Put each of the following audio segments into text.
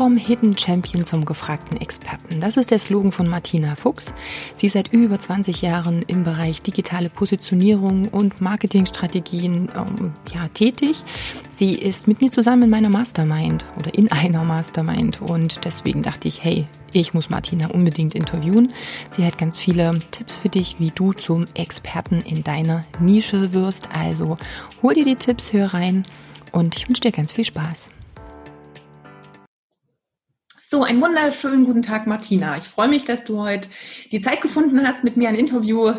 Vom Hidden Champion zum gefragten Experten. Das ist der Slogan von Martina Fuchs. Sie ist seit über 20 Jahren im Bereich digitale Positionierung und Marketingstrategien ähm, ja, tätig. Sie ist mit mir zusammen in meiner Mastermind oder in einer Mastermind und deswegen dachte ich, hey, ich muss Martina unbedingt interviewen. Sie hat ganz viele Tipps für dich, wie du zum Experten in deiner Nische wirst. Also hol dir die Tipps, hör rein und ich wünsche dir ganz viel Spaß. So, einen wunderschönen guten Tag, Martina. Ich freue mich, dass du heute die Zeit gefunden hast, mit mir ein Interview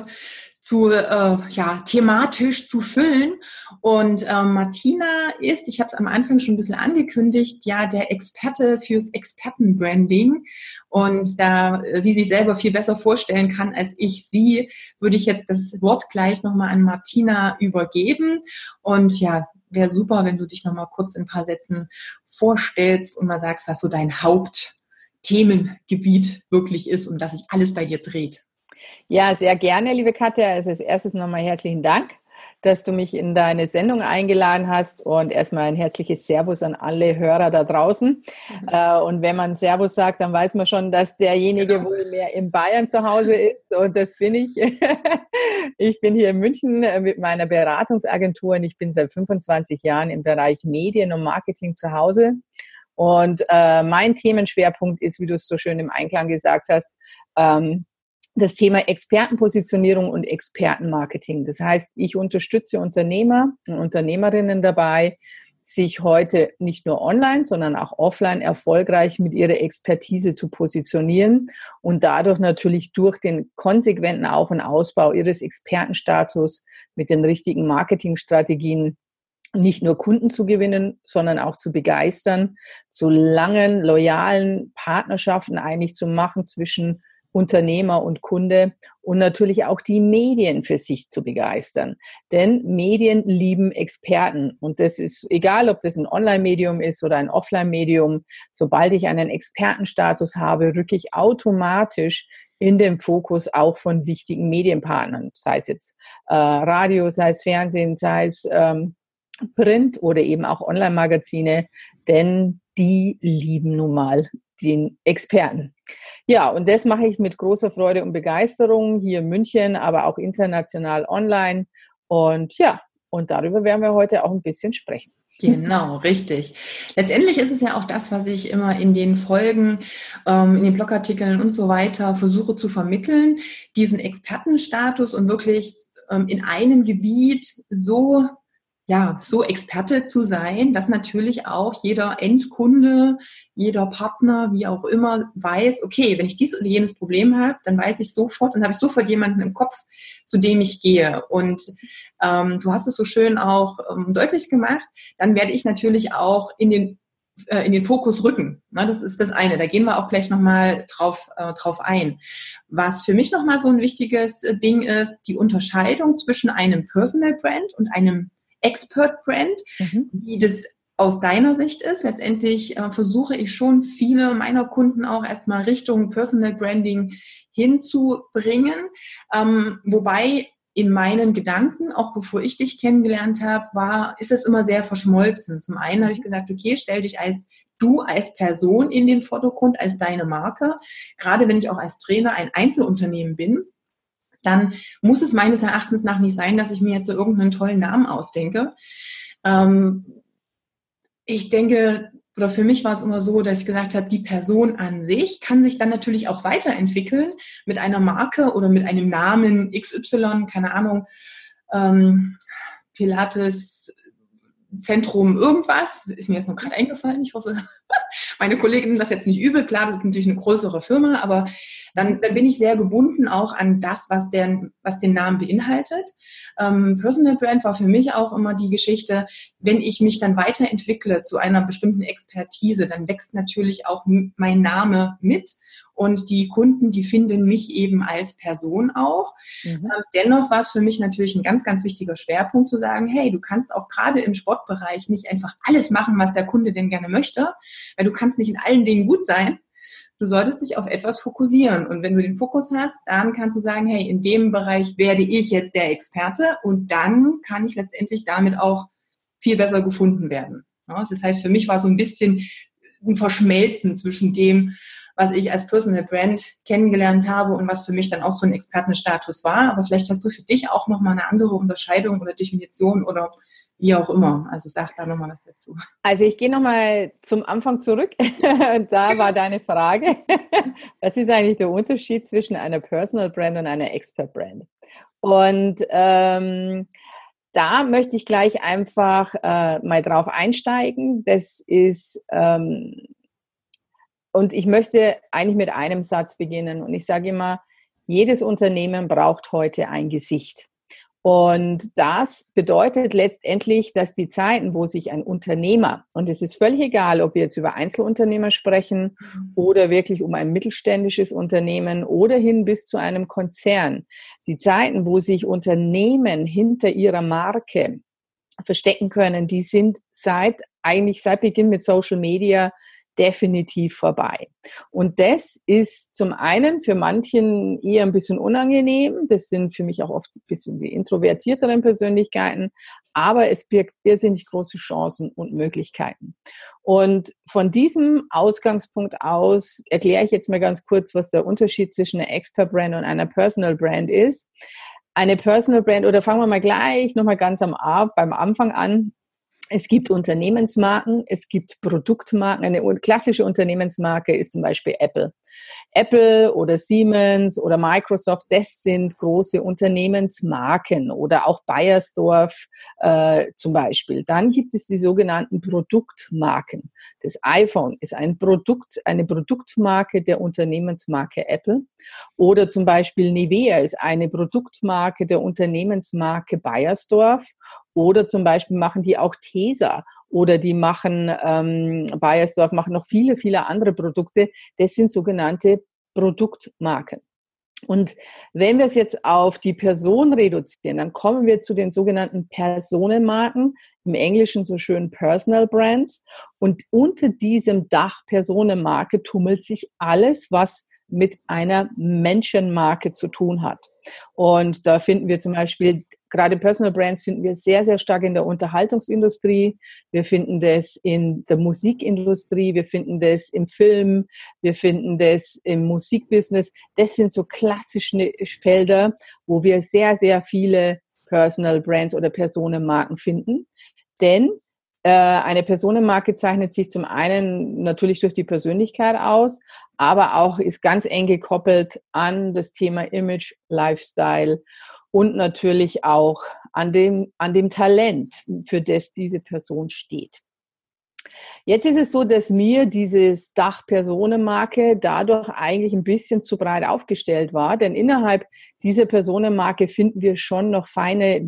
zu, äh, ja, thematisch zu füllen. Und äh, Martina ist, ich habe es am Anfang schon ein bisschen angekündigt, ja, der Experte fürs Expertenbranding. Und da sie sich selber viel besser vorstellen kann als ich sie, würde ich jetzt das Wort gleich nochmal an Martina übergeben. Und ja, wäre super, wenn du dich nochmal kurz in ein paar Sätzen vorstellst und mal sagst, was so dein Hauptthemengebiet wirklich ist, um das sich alles bei dir dreht. Ja, sehr gerne, liebe Katja. Also als erstes nochmal herzlichen Dank dass du mich in deine Sendung eingeladen hast und erstmal ein herzliches Servus an alle Hörer da draußen. Mhm. Äh, und wenn man Servus sagt, dann weiß man schon, dass derjenige genau. wohl mehr in Bayern zu Hause ist und das bin ich. ich bin hier in München äh, mit meiner Beratungsagentur und ich bin seit 25 Jahren im Bereich Medien und Marketing zu Hause. Und äh, mein Themenschwerpunkt ist, wie du es so schön im Einklang gesagt hast, ähm, das Thema Expertenpositionierung und Expertenmarketing. Das heißt, ich unterstütze Unternehmer und Unternehmerinnen dabei, sich heute nicht nur online, sondern auch offline erfolgreich mit ihrer Expertise zu positionieren und dadurch natürlich durch den konsequenten Auf- und Ausbau ihres Expertenstatus mit den richtigen Marketingstrategien nicht nur Kunden zu gewinnen, sondern auch zu begeistern, zu langen, loyalen Partnerschaften eigentlich zu machen zwischen Unternehmer und Kunde und natürlich auch die Medien für sich zu begeistern. Denn Medien lieben Experten und das ist egal, ob das ein Online-Medium ist oder ein Offline-Medium. Sobald ich einen Expertenstatus habe, rücke ich automatisch in den Fokus auch von wichtigen Medienpartnern, sei es jetzt äh, Radio, sei es Fernsehen, sei es ähm, Print oder eben auch Online-Magazine, denn die lieben nun mal den Experten. Ja, und das mache ich mit großer Freude und Begeisterung hier in München, aber auch international online. Und ja, und darüber werden wir heute auch ein bisschen sprechen. Genau, richtig. Letztendlich ist es ja auch das, was ich immer in den Folgen, ähm, in den Blogartikeln und so weiter versuche zu vermitteln, diesen Expertenstatus und wirklich ähm, in einem Gebiet so ja, so Experte zu sein, dass natürlich auch jeder Endkunde, jeder Partner, wie auch immer, weiß, okay, wenn ich dies oder jenes Problem habe, dann weiß ich sofort, dann habe ich sofort jemanden im Kopf, zu dem ich gehe. Und ähm, du hast es so schön auch ähm, deutlich gemacht, dann werde ich natürlich auch in den äh, in den Fokus rücken. Na, das ist das eine. Da gehen wir auch gleich nochmal drauf, äh, drauf ein. Was für mich nochmal so ein wichtiges äh, Ding ist, die Unterscheidung zwischen einem Personal Brand und einem Expert Brand, mhm. wie das aus deiner Sicht ist. Letztendlich äh, versuche ich schon viele meiner Kunden auch erstmal Richtung Personal Branding hinzubringen, ähm, wobei in meinen Gedanken, auch bevor ich dich kennengelernt habe, war, ist das immer sehr verschmolzen. Zum einen habe ich gesagt, okay, stell dich als du als Person in den Vordergrund, als deine Marke. Gerade wenn ich auch als Trainer ein Einzelunternehmen bin, dann muss es meines Erachtens nach nicht sein, dass ich mir jetzt so irgendeinen tollen Namen ausdenke. Ähm, ich denke, oder für mich war es immer so, dass ich gesagt habe, die Person an sich kann sich dann natürlich auch weiterentwickeln mit einer Marke oder mit einem Namen XY, keine Ahnung, ähm, Pilates Zentrum irgendwas, ist mir jetzt noch gerade eingefallen. Ich hoffe, meine Kolleginnen das jetzt nicht übel. Klar, das ist natürlich eine größere Firma, aber dann, dann bin ich sehr gebunden auch an das, was, den, was den Namen beinhaltet. Ähm, Personal Brand war für mich auch immer die Geschichte, wenn ich mich dann weiterentwickle zu einer bestimmten Expertise, dann wächst natürlich auch mein Name mit und die Kunden, die finden mich eben als Person auch. Mhm. Ähm, dennoch war es für mich natürlich ein ganz, ganz wichtiger Schwerpunkt zu sagen, hey, du kannst auch gerade im Sportbereich nicht einfach alles machen, was der Kunde denn gerne möchte, weil du kannst nicht in allen Dingen gut sein. Du solltest dich auf etwas fokussieren. Und wenn du den Fokus hast, dann kannst du sagen, hey, in dem Bereich werde ich jetzt der Experte und dann kann ich letztendlich damit auch viel besser gefunden werden. Das heißt, für mich war so ein bisschen ein Verschmelzen zwischen dem, was ich als Personal Brand kennengelernt habe und was für mich dann auch so ein Expertenstatus war. Aber vielleicht hast du für dich auch nochmal eine andere Unterscheidung oder Definition oder wie auch immer. Also sag da nochmal was dazu. Also ich gehe nochmal zum Anfang zurück. da war deine Frage. Was ist eigentlich der Unterschied zwischen einer Personal Brand und einer Expert Brand? Und ähm, da möchte ich gleich einfach äh, mal drauf einsteigen. Das ist, ähm, und ich möchte eigentlich mit einem Satz beginnen. Und ich sage immer, jedes Unternehmen braucht heute ein Gesicht. Und das bedeutet letztendlich, dass die Zeiten, wo sich ein Unternehmer, und es ist völlig egal, ob wir jetzt über Einzelunternehmer sprechen mhm. oder wirklich um ein mittelständisches Unternehmen oder hin bis zu einem Konzern, die Zeiten, wo sich Unternehmen hinter ihrer Marke verstecken können, die sind seit eigentlich seit Beginn mit Social Media definitiv vorbei. Und das ist zum einen für manchen eher ein bisschen unangenehm. Das sind für mich auch oft ein bisschen die introvertierteren Persönlichkeiten. Aber es birgt irrsinnig große Chancen und Möglichkeiten. Und von diesem Ausgangspunkt aus erkläre ich jetzt mal ganz kurz, was der Unterschied zwischen einer Expert Brand und einer Personal Brand ist. Eine Personal Brand, oder fangen wir mal gleich nochmal ganz am beim Anfang an. Es gibt Unternehmensmarken, es gibt Produktmarken. Eine klassische Unternehmensmarke ist zum Beispiel Apple. Apple oder Siemens oder Microsoft, das sind große Unternehmensmarken oder auch Bayersdorf äh, zum Beispiel. Dann gibt es die sogenannten Produktmarken. Das iPhone ist ein Produkt, eine Produktmarke der Unternehmensmarke Apple oder zum Beispiel Nivea ist eine Produktmarke der Unternehmensmarke Bayersdorf oder zum Beispiel machen die auch Tesa oder die machen, ähm, Bayersdorf machen noch viele, viele andere Produkte. Das sind sogenannte Produktmarken. Und wenn wir es jetzt auf die Person reduzieren, dann kommen wir zu den sogenannten Personenmarken, im Englischen so schön Personal Brands. Und unter diesem Dach Personenmarke tummelt sich alles, was mit einer Menschenmarke zu tun hat. Und da finden wir zum Beispiel gerade Personal Brands finden wir sehr, sehr stark in der Unterhaltungsindustrie. Wir finden das in der Musikindustrie. Wir finden das im Film. Wir finden das im Musikbusiness. Das sind so klassische Felder, wo wir sehr, sehr viele Personal Brands oder Personenmarken finden. Denn eine Personenmarke zeichnet sich zum einen natürlich durch die Persönlichkeit aus, aber auch ist ganz eng gekoppelt an das Thema Image, Lifestyle und natürlich auch an dem, an dem Talent, für das diese Person steht. Jetzt ist es so, dass mir dieses Dach Personenmarke dadurch eigentlich ein bisschen zu breit aufgestellt war, denn innerhalb dieser Personenmarke finden wir schon noch feine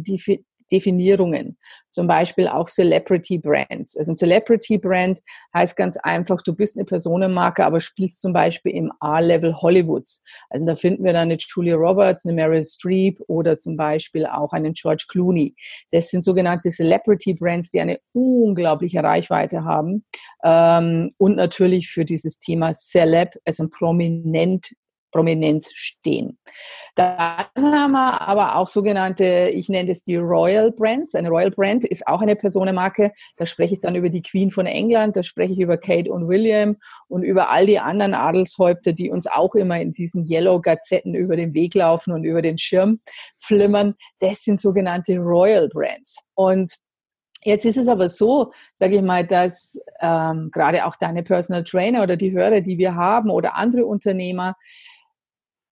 Definierungen. Zum Beispiel auch Celebrity Brands. Also ein Celebrity Brand heißt ganz einfach, du bist eine Personenmarke, aber spielst zum Beispiel im A-Level Hollywoods. Also da finden wir dann eine Julia Roberts, eine Meryl Streep oder zum Beispiel auch einen George Clooney. Das sind sogenannte Celebrity Brands, die eine unglaubliche Reichweite haben. Ähm, und natürlich für dieses Thema Celeb, also prominent Prominenz stehen. Dann haben wir aber auch sogenannte, ich nenne es die Royal Brands. Eine Royal Brand ist auch eine Personenmarke. Da spreche ich dann über die Queen von England, da spreche ich über Kate und William und über all die anderen Adelshäupter, die uns auch immer in diesen Yellow Gazetten über den Weg laufen und über den Schirm flimmern. Das sind sogenannte Royal Brands. Und Jetzt ist es aber so, sage ich mal, dass ähm, gerade auch deine Personal Trainer oder die Hörer, die wir haben oder andere Unternehmer,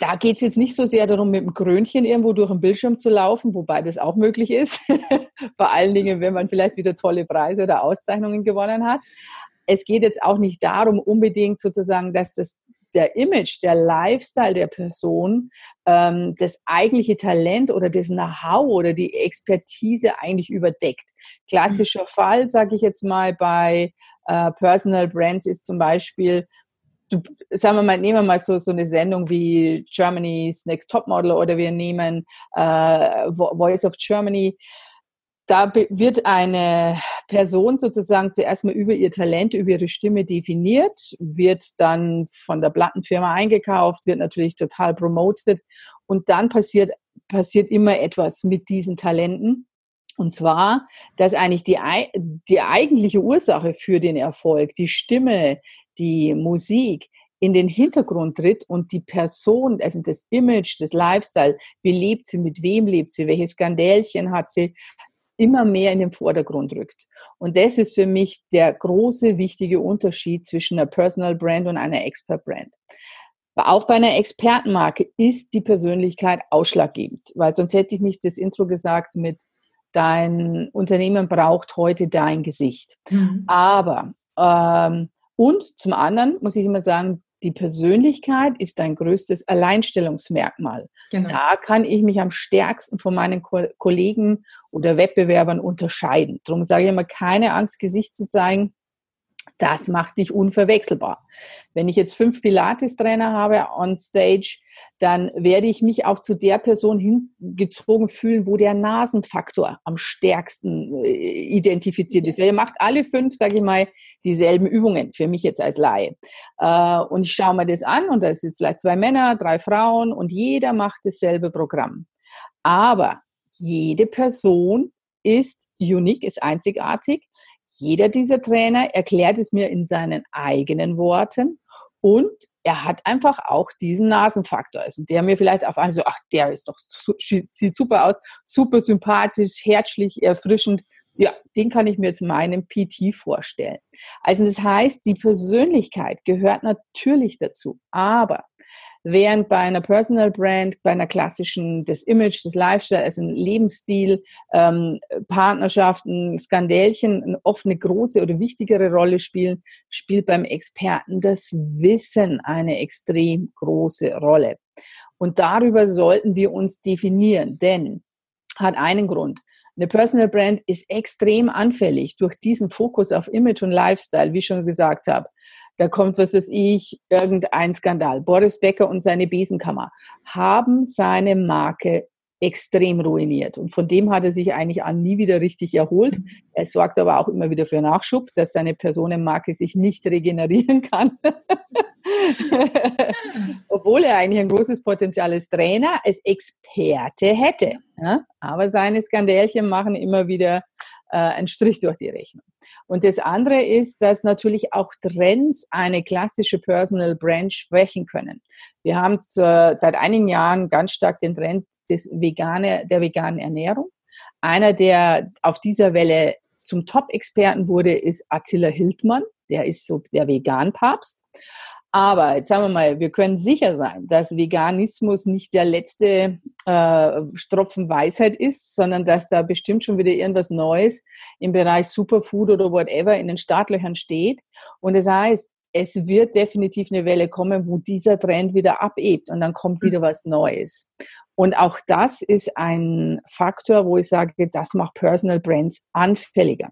da geht es jetzt nicht so sehr darum, mit dem Krönchen irgendwo durch den Bildschirm zu laufen, wobei das auch möglich ist. Vor allen Dingen, wenn man vielleicht wieder tolle Preise oder Auszeichnungen gewonnen hat. Es geht jetzt auch nicht darum, unbedingt sozusagen, dass das der Image, der Lifestyle der Person, ähm, das eigentliche Talent oder das Know-how oder die Expertise eigentlich überdeckt. Klassischer Fall, sage ich jetzt mal, bei äh, Personal Brands ist zum Beispiel, du, sagen wir mal, nehmen wir mal so, so eine Sendung wie Germany's Next Top Model oder wir nehmen äh, Voice of Germany. Da wird eine Person sozusagen zuerst mal über ihr Talent, über ihre Stimme definiert, wird dann von der Plattenfirma eingekauft, wird natürlich total promoted und dann passiert, passiert immer etwas mit diesen Talenten. Und zwar, dass eigentlich die, die eigentliche Ursache für den Erfolg, die Stimme, die Musik in den Hintergrund tritt und die Person, also das Image, das Lifestyle, wie lebt sie, mit wem lebt sie, welche Skandälchen hat sie, immer mehr in den Vordergrund rückt. Und das ist für mich der große, wichtige Unterschied zwischen einer Personal Brand und einer Expert Brand. Auch bei einer Expertenmarke ist die Persönlichkeit ausschlaggebend, weil sonst hätte ich nicht das Intro gesagt mit dein Unternehmen braucht heute dein Gesicht. Mhm. Aber ähm, und zum anderen muss ich immer sagen, die Persönlichkeit ist dein größtes Alleinstellungsmerkmal. Genau. Da kann ich mich am stärksten von meinen Ko Kollegen oder Wettbewerbern unterscheiden. Darum sage ich immer, keine Angst, Gesicht zu zeigen. Das macht dich unverwechselbar. Wenn ich jetzt fünf Pilates-Trainer habe on stage, dann werde ich mich auch zu der Person hingezogen fühlen, wo der Nasenfaktor am stärksten äh, identifiziert ist. Wer macht alle fünf, sage ich mal, dieselben Übungen, für mich jetzt als Laie. Äh, und ich schaue mir das an und da sind vielleicht zwei Männer, drei Frauen und jeder macht dasselbe Programm. Aber jede Person ist unique, ist einzigartig jeder dieser Trainer erklärt es mir in seinen eigenen Worten und er hat einfach auch diesen Nasenfaktor. Also der mir vielleicht auf einmal so, ach, der ist doch, sieht super aus, super sympathisch, herzlich, erfrischend. Ja, den kann ich mir jetzt meinem PT vorstellen. Also das heißt, die Persönlichkeit gehört natürlich dazu. Aber Während bei einer Personal Brand, bei einer klassischen, das Image, das Lifestyle, also ein Lebensstil, ähm, Partnerschaften, Skandälchen oft eine große oder wichtigere Rolle spielen, spielt beim Experten das Wissen eine extrem große Rolle. Und darüber sollten wir uns definieren, denn hat einen Grund. Eine Personal Brand ist extrem anfällig durch diesen Fokus auf Image und Lifestyle, wie ich schon gesagt habe da kommt, was weiß ich, irgendein Skandal. Boris Becker und seine Besenkammer haben seine Marke extrem ruiniert. Und von dem hat er sich eigentlich an nie wieder richtig erholt. Er sorgt aber auch immer wieder für Nachschub, dass seine Personenmarke sich nicht regenerieren kann. Obwohl er eigentlich ein großes Potenzial als Trainer, als Experte hätte. Aber seine Skandälchen machen immer wieder äh, einen Strich durch die Rechnung. Und das andere ist, dass natürlich auch Trends eine klassische Personal Brand schwächen können. Wir haben zur, seit einigen Jahren ganz stark den Trend des vegane, der veganen Ernährung. Einer, der auf dieser Welle zum Top-Experten wurde, ist Attila Hildmann. Der ist so der Vegan-Papst. Aber jetzt sagen wir mal, wir können sicher sein, dass Veganismus nicht der letzte äh, Stropfen Weisheit ist, sondern dass da bestimmt schon wieder irgendwas Neues im Bereich Superfood oder whatever in den Startlöchern steht. Und das heißt, es wird definitiv eine Welle kommen, wo dieser Trend wieder abebt und dann kommt wieder was Neues. Und auch das ist ein Faktor, wo ich sage, das macht Personal Brands anfälliger.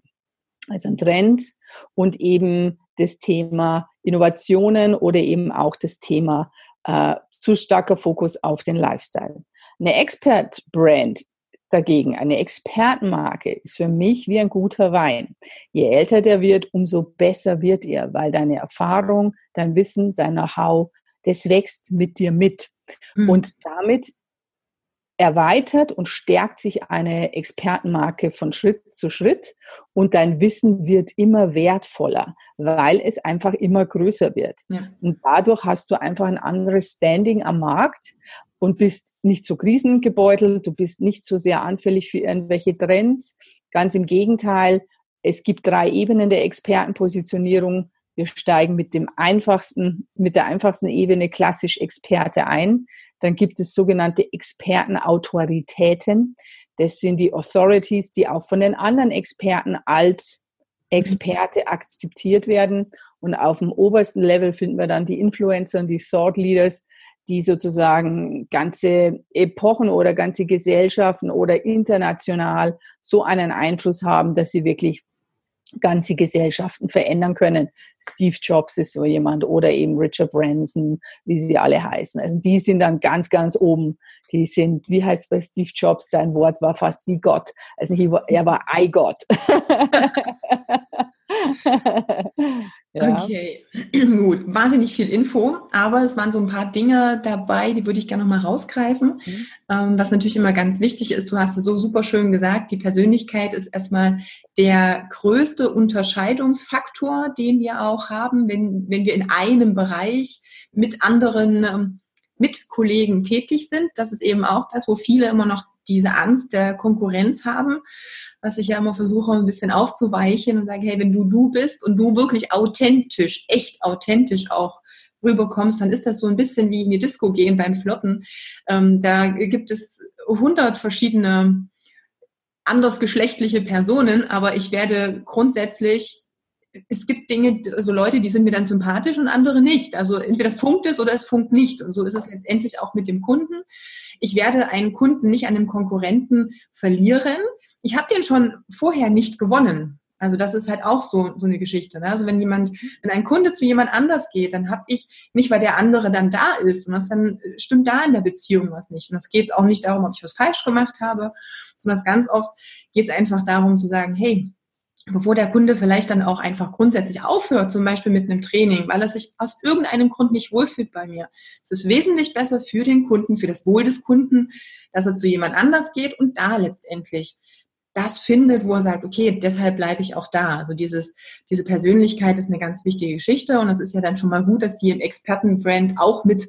Also Trends und eben das Thema Innovationen oder eben auch das Thema äh, zu starker Fokus auf den Lifestyle. Eine Expert-Brand dagegen, eine Expertenmarke, ist für mich wie ein guter Wein. Je älter der wird, umso besser wird er, weil deine Erfahrung, dein Wissen, dein Know-how, das wächst mit dir mit. Mhm. Und damit erweitert und stärkt sich eine Expertenmarke von Schritt zu Schritt und dein Wissen wird immer wertvoller, weil es einfach immer größer wird. Ja. Und dadurch hast du einfach ein anderes Standing am Markt und bist nicht so krisengebeutelt, du bist nicht so sehr anfällig für irgendwelche Trends. Ganz im Gegenteil, es gibt drei Ebenen der Expertenpositionierung. Wir steigen mit dem einfachsten, mit der einfachsten Ebene klassisch Experte ein. Dann gibt es sogenannte Expertenautoritäten. Das sind die Authorities, die auch von den anderen Experten als Experte akzeptiert werden. Und auf dem obersten Level finden wir dann die Influencer und die Thought Leaders, die sozusagen ganze Epochen oder ganze Gesellschaften oder international so einen Einfluss haben, dass sie wirklich ganze Gesellschaften verändern können. Steve Jobs ist so jemand oder eben Richard Branson, wie sie alle heißen. Also die sind dann ganz, ganz oben. Die sind, wie heißt bei Steve Jobs, sein Wort war fast wie Gott. Also er war I Gott. ja. Okay, gut. Wahnsinnig viel Info, aber es waren so ein paar Dinge dabei, die würde ich gerne nochmal rausgreifen. Mhm. Ähm, was natürlich immer ganz wichtig ist, du hast es so super schön gesagt, die Persönlichkeit ist erstmal der größte Unterscheidungsfaktor, den wir auch haben, wenn, wenn wir in einem Bereich mit anderen ähm, mit Kollegen tätig sind. Das ist eben auch das, wo viele immer noch diese Angst der Konkurrenz haben, was ich ja immer versuche, ein bisschen aufzuweichen und sage, hey, wenn du du bist und du wirklich authentisch, echt authentisch auch rüberkommst, dann ist das so ein bisschen wie in die Disco gehen beim Flotten. Ähm, da gibt es hundert verschiedene andersgeschlechtliche Personen, aber ich werde grundsätzlich es gibt Dinge, also Leute, die sind mir dann sympathisch und andere nicht. Also entweder funkt es oder es funkt nicht. Und so ist es letztendlich auch mit dem Kunden. Ich werde einen Kunden nicht an einem Konkurrenten verlieren. Ich habe den schon vorher nicht gewonnen. Also das ist halt auch so, so eine Geschichte. Ne? Also wenn jemand, wenn ein Kunde zu jemand anders geht, dann habe ich nicht, weil der andere dann da ist, und das dann stimmt da in der Beziehung was nicht. Und es geht auch nicht darum, ob ich was falsch gemacht habe, sondern ganz oft geht es einfach darum zu sagen, hey, bevor der Kunde vielleicht dann auch einfach grundsätzlich aufhört, zum Beispiel mit einem Training, weil er sich aus irgendeinem Grund nicht wohlfühlt bei mir. Es ist wesentlich besser für den Kunden, für das Wohl des Kunden, dass er zu jemand anders geht und da letztendlich das findet, wo er sagt, okay, deshalb bleibe ich auch da. Also dieses, diese Persönlichkeit ist eine ganz wichtige Geschichte und es ist ja dann schon mal gut, dass die im Expertenbrand auch mit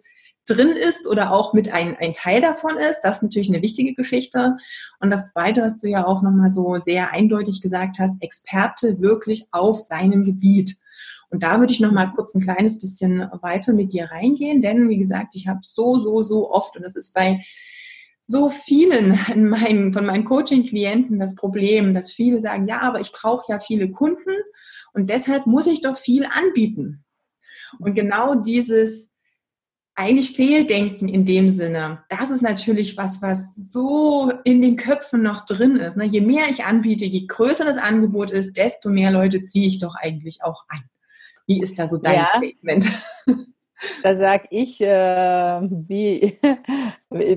drin ist oder auch mit ein, ein Teil davon ist. Das ist natürlich eine wichtige Geschichte. Und das Zweite, was du ja auch nochmal so sehr eindeutig gesagt hast, Experte wirklich auf seinem Gebiet. Und da würde ich noch mal kurz ein kleines bisschen weiter mit dir reingehen, denn wie gesagt, ich habe so, so, so oft, und das ist bei so vielen meinen, von meinen Coaching-Klienten das Problem, dass viele sagen, ja, aber ich brauche ja viele Kunden und deshalb muss ich doch viel anbieten. Und genau dieses eigentlich Fehldenken in dem Sinne. Das ist natürlich was, was so in den Köpfen noch drin ist. Ne? Je mehr ich anbiete, je größer das Angebot ist, desto mehr Leute ziehe ich doch eigentlich auch an. Wie ist da so dein ja. Statement? Da sage ich, äh, wie,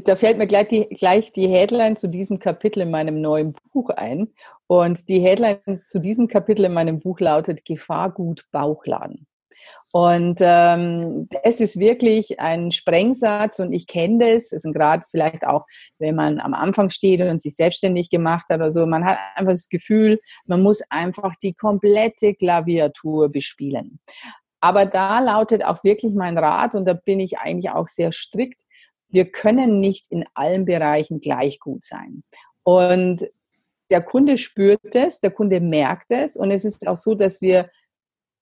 da fällt mir gleich die, gleich die Headline zu diesem Kapitel in meinem neuen Buch ein. Und die Headline zu diesem Kapitel in meinem Buch lautet Gefahrgut Bauchladen. Und ähm, das ist wirklich ein Sprengsatz und ich kenne das. Es sind gerade vielleicht auch, wenn man am Anfang steht und sich selbstständig gemacht hat oder so, man hat einfach das Gefühl, man muss einfach die komplette Klaviatur bespielen. Aber da lautet auch wirklich mein Rat und da bin ich eigentlich auch sehr strikt. Wir können nicht in allen Bereichen gleich gut sein. Und der Kunde spürt es, der Kunde merkt es und es ist auch so, dass wir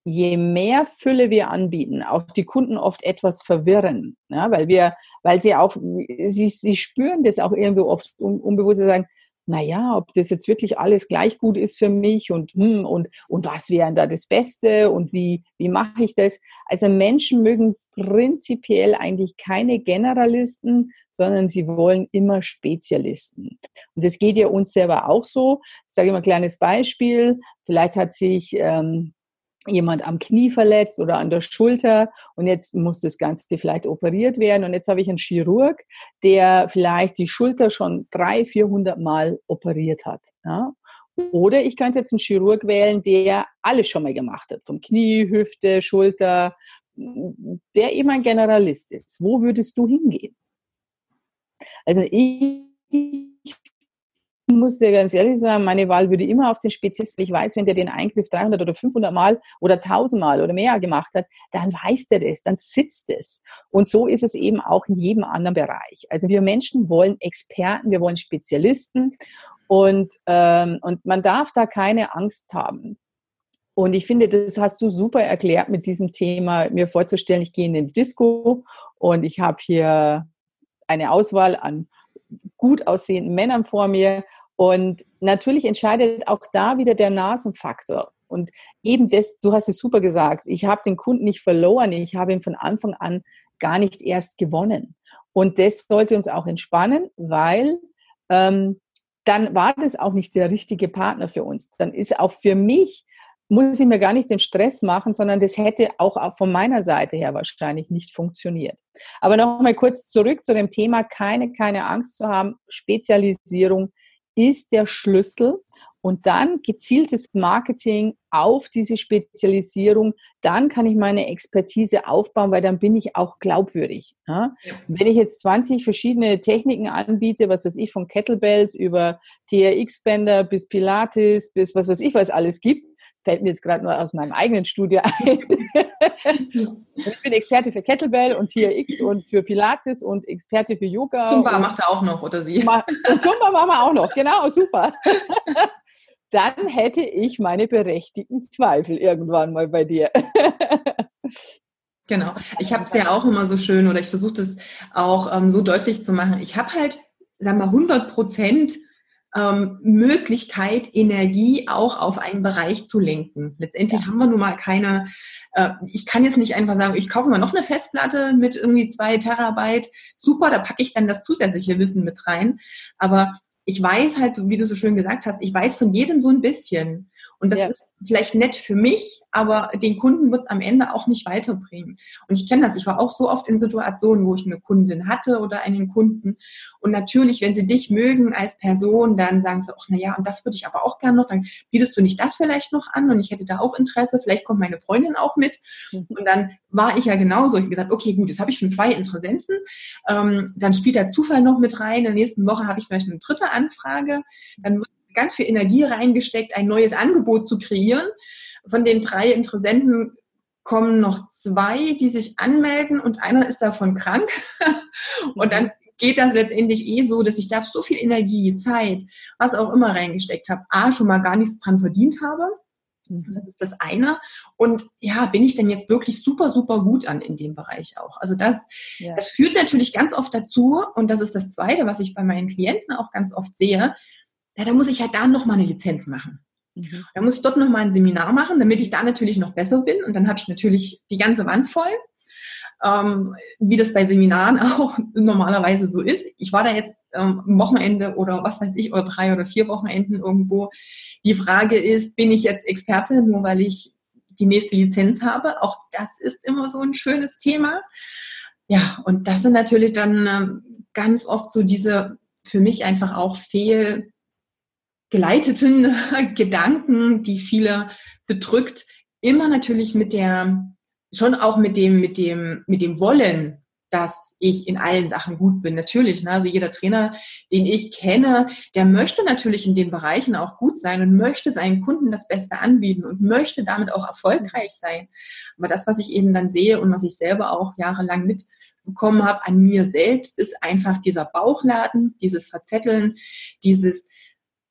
je mehr Fülle wir anbieten, auch die Kunden oft etwas verwirren, ja, weil wir, weil sie auch, sie, sie spüren das auch irgendwie oft unbewusst, sie sagen, naja, ob das jetzt wirklich alles gleich gut ist für mich und, hm, und, und was wäre da das Beste und wie, wie mache ich das? Also Menschen mögen prinzipiell eigentlich keine Generalisten, sondern sie wollen immer Spezialisten. Und das geht ja uns selber auch so. Ich sage immer ein kleines Beispiel. Vielleicht hat sich ähm, jemand am Knie verletzt oder an der Schulter und jetzt muss das Ganze vielleicht operiert werden und jetzt habe ich einen Chirurg, der vielleicht die Schulter schon 300, 400 Mal operiert hat. Ja? Oder ich könnte jetzt einen Chirurg wählen, der alles schon mal gemacht hat, vom Knie, Hüfte, Schulter, der eben ein Generalist ist. Wo würdest du hingehen? Also ich muss dir ganz ehrlich sagen, meine Wahl würde immer auf den Spezialisten. Ich weiß, wenn der den Eingriff 300 oder 500 Mal oder 1000 Mal oder mehr gemacht hat, dann weiß der das, dann sitzt es. Und so ist es eben auch in jedem anderen Bereich. Also wir Menschen wollen Experten, wir wollen Spezialisten und, ähm, und man darf da keine Angst haben. Und ich finde, das hast du super erklärt mit diesem Thema, mir vorzustellen, ich gehe in den Disco und ich habe hier eine Auswahl an gut aussehenden Männern vor mir und natürlich entscheidet auch da wieder der Nasenfaktor. Und eben das, du hast es super gesagt, ich habe den Kunden nicht verloren, ich habe ihn von Anfang an gar nicht erst gewonnen. Und das sollte uns auch entspannen, weil ähm, dann war das auch nicht der richtige Partner für uns. Dann ist auch für mich muss ich mir gar nicht den Stress machen, sondern das hätte auch von meiner Seite her wahrscheinlich nicht funktioniert. Aber nochmal kurz zurück zu dem Thema, keine, keine Angst zu haben. Spezialisierung ist der Schlüssel und dann gezieltes Marketing auf diese Spezialisierung, dann kann ich meine Expertise aufbauen, weil dann bin ich auch glaubwürdig. Ja? Wenn ich jetzt 20 verschiedene Techniken anbiete, was weiß ich, von Kettlebells über TRX-Bänder bis Pilates bis was weiß ich, was alles gibt, fällt mir jetzt gerade nur aus meinem eigenen Studio ein. ich bin Experte für Kettlebell und TRX und für Pilates und Experte für Yoga. Zumba macht er auch noch, oder sie? Und Zumba machen wir auch noch, genau, super dann hätte ich meine berechtigten Zweifel irgendwann mal bei dir. Genau. Ich habe es ja auch immer so schön oder ich versuche das auch ähm, so deutlich zu machen. Ich habe halt, sagen wir, 100 Prozent ähm, Möglichkeit, Energie auch auf einen Bereich zu lenken. Letztendlich ja. haben wir nun mal keine, äh, ich kann jetzt nicht einfach sagen, ich kaufe mal noch eine Festplatte mit irgendwie zwei Terabyte. Super, da packe ich dann das zusätzliche Wissen mit rein. Aber ich weiß halt, wie du so schön gesagt hast, ich weiß von jedem so ein bisschen. Und das ja. ist vielleicht nett für mich, aber den Kunden wird es am Ende auch nicht weiterbringen. Und ich kenne das. Ich war auch so oft in Situationen, wo ich eine Kundin hatte oder einen Kunden. Und natürlich, wenn sie dich mögen als Person, dann sagen sie, ach, na ja, und das würde ich aber auch gerne noch. Dann bietest du nicht das vielleicht noch an und ich hätte da auch Interesse. Vielleicht kommt meine Freundin auch mit. Mhm. Und dann war ich ja genauso. Ich habe gesagt, okay, gut, jetzt habe ich schon zwei Interessenten. Ähm, dann spielt der Zufall noch mit rein. In der nächsten Woche habe ich vielleicht eine dritte Anfrage. Dann wird ganz viel Energie reingesteckt, ein neues Angebot zu kreieren. Von den drei Interessenten kommen noch zwei, die sich anmelden und einer ist davon krank. und dann geht das letztendlich eh so, dass ich da so viel Energie, Zeit, was auch immer reingesteckt habe, A, schon mal gar nichts dran verdient habe. Mhm. Das ist das eine. Und ja, bin ich denn jetzt wirklich super, super gut an in dem Bereich auch? Also das, ja. das führt natürlich ganz oft dazu, und das ist das zweite, was ich bei meinen Klienten auch ganz oft sehe, ja, da muss ich halt da nochmal eine Lizenz machen. Mhm. Da muss ich dort nochmal ein Seminar machen, damit ich da natürlich noch besser bin. Und dann habe ich natürlich die ganze Wand voll. Ähm, wie das bei Seminaren auch normalerweise so ist. Ich war da jetzt ähm, Wochenende oder was weiß ich, oder drei oder vier Wochenenden irgendwo. Die Frage ist, bin ich jetzt Experte, nur weil ich die nächste Lizenz habe? Auch das ist immer so ein schönes Thema. Ja, und das sind natürlich dann ähm, ganz oft so diese für mich einfach auch fehl geleiteten Gedanken, die viele bedrückt, immer natürlich mit der, schon auch mit dem, mit dem, mit dem Wollen, dass ich in allen Sachen gut bin. Natürlich, ne? also jeder Trainer, den ich kenne, der möchte natürlich in den Bereichen auch gut sein und möchte seinen Kunden das Beste anbieten und möchte damit auch erfolgreich sein. Aber das, was ich eben dann sehe und was ich selber auch jahrelang mitbekommen habe an mir selbst, ist einfach dieser Bauchladen, dieses Verzetteln, dieses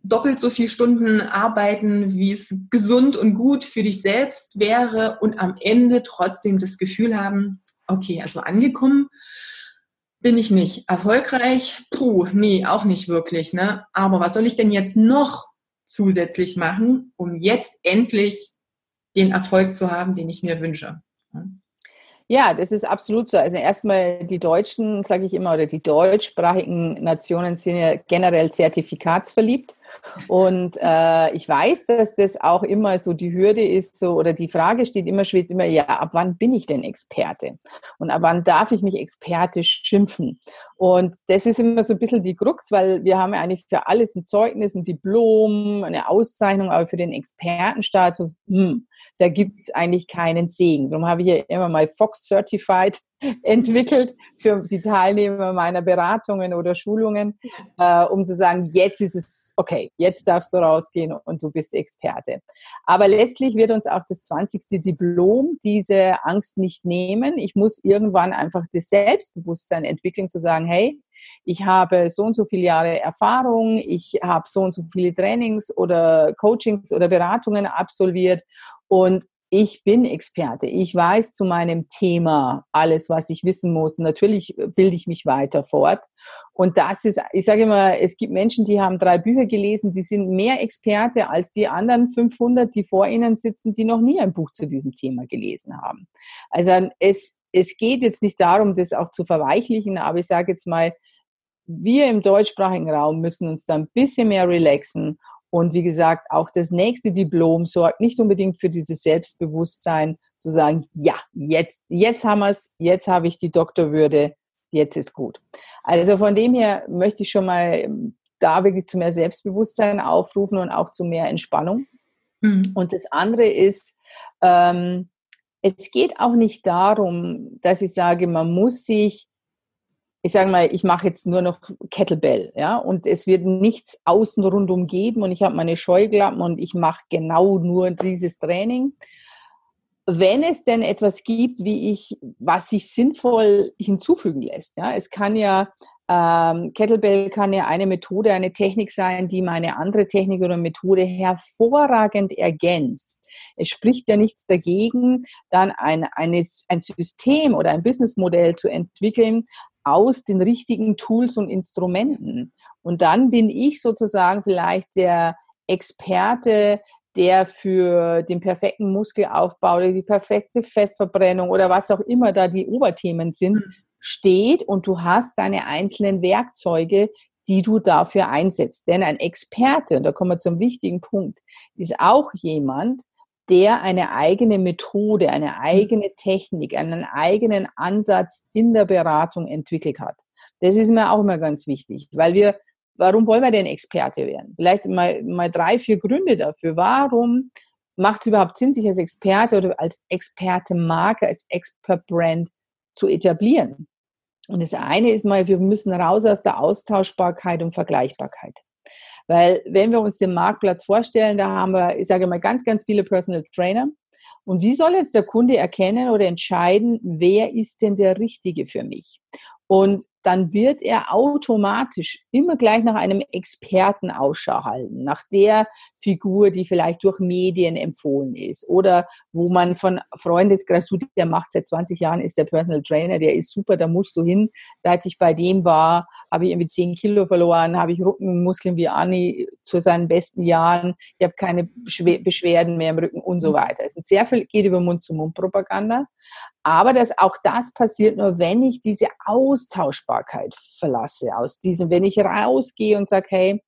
doppelt so viele Stunden arbeiten, wie es gesund und gut für dich selbst wäre und am Ende trotzdem das Gefühl haben, okay, also angekommen bin ich nicht. Erfolgreich? Puh, nee, auch nicht wirklich. Ne? Aber was soll ich denn jetzt noch zusätzlich machen, um jetzt endlich den Erfolg zu haben, den ich mir wünsche? Ja, das ist absolut so. Also erstmal die Deutschen, sage ich immer, oder die deutschsprachigen Nationen sind ja generell zertifikatsverliebt. Und äh, ich weiß, dass das auch immer so die Hürde ist, so oder die Frage steht immer, schwebt immer, ja, ab wann bin ich denn Experte? Und ab wann darf ich mich Experte schimpfen? Und das ist immer so ein bisschen die Krux, weil wir haben ja eigentlich für alles ein Zeugnis, ein Diplom, eine Auszeichnung, aber für den Expertenstatus, hm, da gibt es eigentlich keinen Segen. Darum habe ich ja immer mal Fox Certified entwickelt für die Teilnehmer meiner Beratungen oder Schulungen, äh, um zu sagen, jetzt ist es okay, jetzt darfst du rausgehen und du bist Experte. Aber letztlich wird uns auch das 20. Diplom diese Angst nicht nehmen. Ich muss irgendwann einfach das Selbstbewusstsein entwickeln, zu sagen, hey, ich habe so und so viele Jahre Erfahrung, ich habe so und so viele Trainings oder Coachings oder Beratungen absolviert und ich bin Experte. Ich weiß zu meinem Thema alles, was ich wissen muss. Natürlich bilde ich mich weiter fort. Und das ist, ich sage immer, es gibt Menschen, die haben drei Bücher gelesen, die sind mehr Experte als die anderen 500, die vor ihnen sitzen, die noch nie ein Buch zu diesem Thema gelesen haben. Also es, es geht jetzt nicht darum, das auch zu verweichlichen, aber ich sage jetzt mal, wir im deutschsprachigen Raum müssen uns da ein bisschen mehr relaxen Und wie gesagt, auch das nächste Diplom sorgt nicht unbedingt für dieses Selbstbewusstsein, zu sagen, ja, jetzt, jetzt haben wir es, jetzt habe ich die Doktorwürde, jetzt ist gut. Also von dem her möchte ich schon mal ähm, da wirklich zu mehr Selbstbewusstsein aufrufen und auch zu mehr Entspannung. Mhm. Und das andere ist, ähm, es geht auch nicht darum, dass ich sage, man muss sich, ich sage mal, ich mache jetzt nur noch Kettlebell, ja, und es wird nichts außen rundum geben und ich habe meine Scheuklappen und ich mache genau nur dieses Training. Wenn es denn etwas gibt, wie ich, was sich sinnvoll hinzufügen lässt, ja, es kann ja ähm, Kettlebell kann ja eine Methode, eine Technik sein, die meine andere Technik oder Methode hervorragend ergänzt. Es spricht ja nichts dagegen, dann ein, eine, ein System oder ein Businessmodell zu entwickeln aus den richtigen Tools und Instrumenten. Und dann bin ich sozusagen vielleicht der Experte, der für den perfekten Muskelaufbau oder die perfekte Fettverbrennung oder was auch immer da die Oberthemen sind, mhm steht und du hast deine einzelnen Werkzeuge, die du dafür einsetzt. Denn ein Experte, und da kommen wir zum wichtigen Punkt, ist auch jemand, der eine eigene Methode, eine eigene Technik, einen eigenen Ansatz in der Beratung entwickelt hat. Das ist mir auch immer ganz wichtig, weil wir, warum wollen wir denn Experte werden? Vielleicht mal, mal drei, vier Gründe dafür. Warum macht es überhaupt Sinn, sich als Experte oder als Experte-Marke, als Expert-Brand zu etablieren? Und das eine ist mal, wir müssen raus aus der Austauschbarkeit und Vergleichbarkeit. Weil wenn wir uns den Marktplatz vorstellen, da haben wir, ich sage mal, ganz, ganz viele Personal Trainer. Und wie soll jetzt der Kunde erkennen oder entscheiden, wer ist denn der Richtige für mich? Und dann wird er automatisch immer gleich nach einem Experten Ausschau halten, nach der Figur, die vielleicht durch Medien empfohlen ist oder wo man von Freundeskreis, der macht seit 20 Jahren, ist der Personal Trainer, der ist super, da musst du hin. Seit ich bei dem war, habe ich irgendwie 10 Kilo verloren, habe ich Rückenmuskeln wie Anni zu seinen besten Jahren, ich habe keine Beschwerden mehr im Rücken und so weiter. Es ist sehr viel geht über Mund-zu-Mund-Propaganda. Aber das, auch das passiert nur, wenn ich diese Austauschbarkeit verlasse. Aus diesem, wenn ich rausgehe und sage, hey,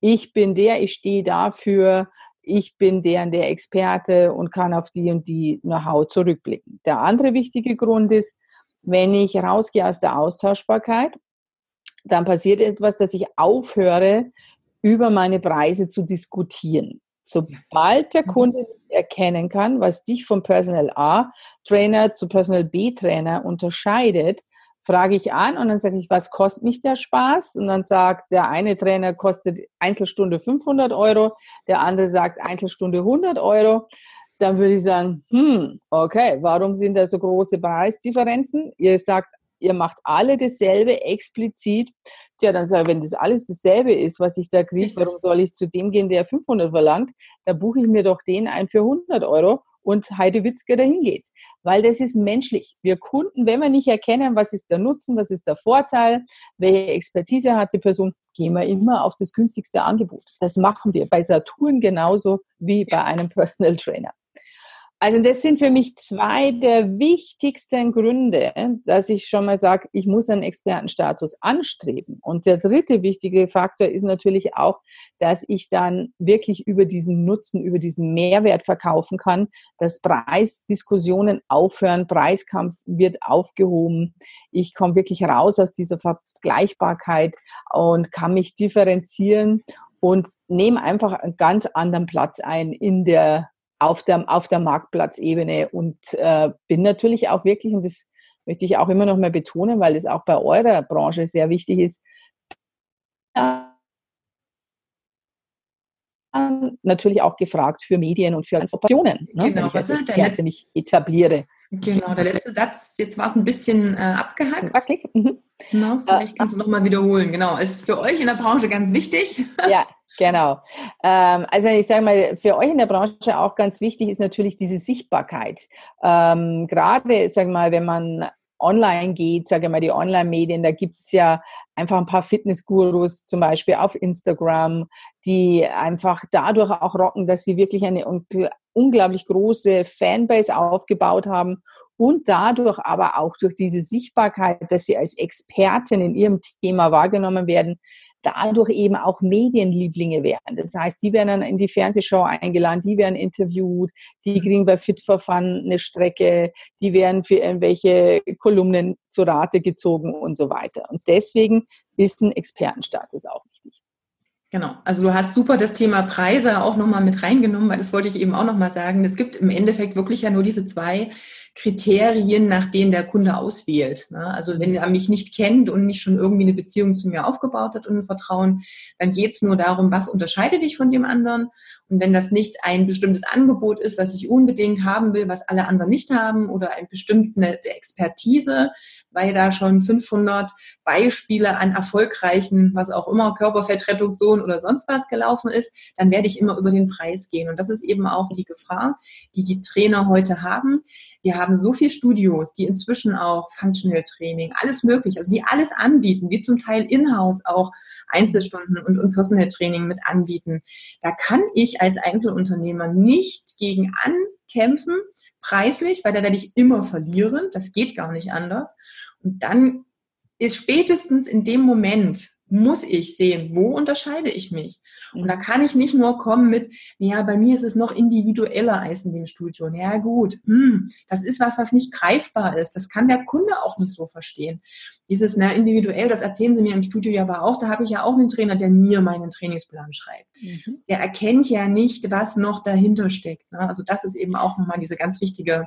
ich bin der, ich stehe dafür, ich bin der und der Experte und kann auf die und die Know-how zurückblicken. Der andere wichtige Grund ist, wenn ich rausgehe aus der Austauschbarkeit, dann passiert etwas, dass ich aufhöre, über meine Preise zu diskutieren. Sobald der mhm. Kunde erkennen kann, was dich vom Personal A Trainer zu Personal B Trainer unterscheidet, frage ich an und dann sage ich, was kostet mich der Spaß? Und dann sagt der eine Trainer kostet Einzelstunde 500 Euro, der andere sagt Einzelstunde 100 Euro. Dann würde ich sagen, hm, okay, warum sind da so große Preisdifferenzen? Ihr sagt ihr macht alle dasselbe explizit. Tja, dann sage ich, wenn das alles dasselbe ist, was ich da kriege, warum soll ich zu dem gehen, der 500 verlangt? Da buche ich mir doch den ein für 100 Euro und Heide Witzke dahin geht's. Weil das ist menschlich. Wir Kunden, wenn wir nicht erkennen, was ist der Nutzen, was ist der Vorteil, welche Expertise hat die Person, gehen wir immer auf das günstigste Angebot. Das machen wir bei Saturn genauso wie bei einem Personal Trainer. Also das sind für mich zwei der wichtigsten Gründe, dass ich schon mal sage, ich muss einen Expertenstatus anstreben. Und der dritte wichtige Faktor ist natürlich auch, dass ich dann wirklich über diesen Nutzen, über diesen Mehrwert verkaufen kann, dass Preisdiskussionen aufhören, Preiskampf wird aufgehoben. Ich komme wirklich raus aus dieser Vergleichbarkeit und kann mich differenzieren und nehme einfach einen ganz anderen Platz ein in der auf der, auf der Marktplatzebene und äh, bin natürlich auch wirklich, und das möchte ich auch immer noch mal betonen, weil es auch bei eurer Branche sehr wichtig ist, natürlich auch gefragt für Medien und für Operationen, ne, genau, wenn ich als Experte mich etabliere. Genau, der letzte Satz, jetzt war es ein bisschen äh, abgehackt. Mhm. Genau, vielleicht kannst du nochmal wiederholen. Genau, es ist für euch in der Branche ganz wichtig. Ja, Genau. Ähm, also ich sage mal, für euch in der Branche auch ganz wichtig ist natürlich diese Sichtbarkeit. Ähm, gerade, sag mal, wenn man online geht, sage mal, die Online-Medien, da gibt's ja einfach ein paar Fitnessgurus, zum Beispiel auf Instagram, die einfach dadurch auch rocken, dass sie wirklich eine unglaublich große Fanbase aufgebaut haben und dadurch aber auch durch diese Sichtbarkeit, dass sie als Experten in ihrem Thema wahrgenommen werden, dadurch eben auch Medienlieblinge werden. Das heißt, die werden dann in die Fernsehshow eingeladen, die werden interviewt, die kriegen bei Fit for Fun eine Strecke, die werden für irgendwelche Kolumnen zu Rate gezogen und so weiter. Und deswegen ist ein Expertenstatus auch wichtig. Genau, also du hast super das Thema Preise auch nochmal mit reingenommen, weil das wollte ich eben auch nochmal sagen. Es gibt im Endeffekt wirklich ja nur diese zwei Kriterien, nach denen der Kunde auswählt. Ne? Also wenn er mich nicht kennt und nicht schon irgendwie eine Beziehung zu mir aufgebaut hat und ein Vertrauen, dann geht es nur darum, was unterscheidet dich von dem anderen. Und wenn das nicht ein bestimmtes Angebot ist, was ich unbedingt haben will, was alle anderen nicht haben, oder eine bestimmte Expertise, weil da schon 500 Beispiele an erfolgreichen, was auch immer, Körperfettreduktion oder sonst was gelaufen ist, dann werde ich immer über den Preis gehen. Und das ist eben auch die Gefahr, die die Trainer heute haben. Wir haben so viele Studios, die inzwischen auch Functional Training, alles möglich, also die alles anbieten, die zum Teil in-house auch Einzelstunden und, und Personal Training mit anbieten. Da kann ich als Einzelunternehmer nicht gegen ankämpfen, preislich, weil da werde ich immer verlieren. Das geht gar nicht anders. Und dann ist spätestens in dem Moment, muss ich sehen, wo unterscheide ich mich. Und da kann ich nicht nur kommen mit, ja, bei mir ist es noch individueller als in dem Studio. Ja gut, hm, das ist was, was nicht greifbar ist. Das kann der Kunde auch nicht so verstehen. Dieses, na, individuell, das erzählen sie mir im Studio ja aber auch. Da habe ich ja auch einen Trainer, der mir meinen Trainingsplan schreibt. Mhm. Der erkennt ja nicht, was noch dahinter steckt. Ne? Also das ist eben auch nochmal diese ganz wichtige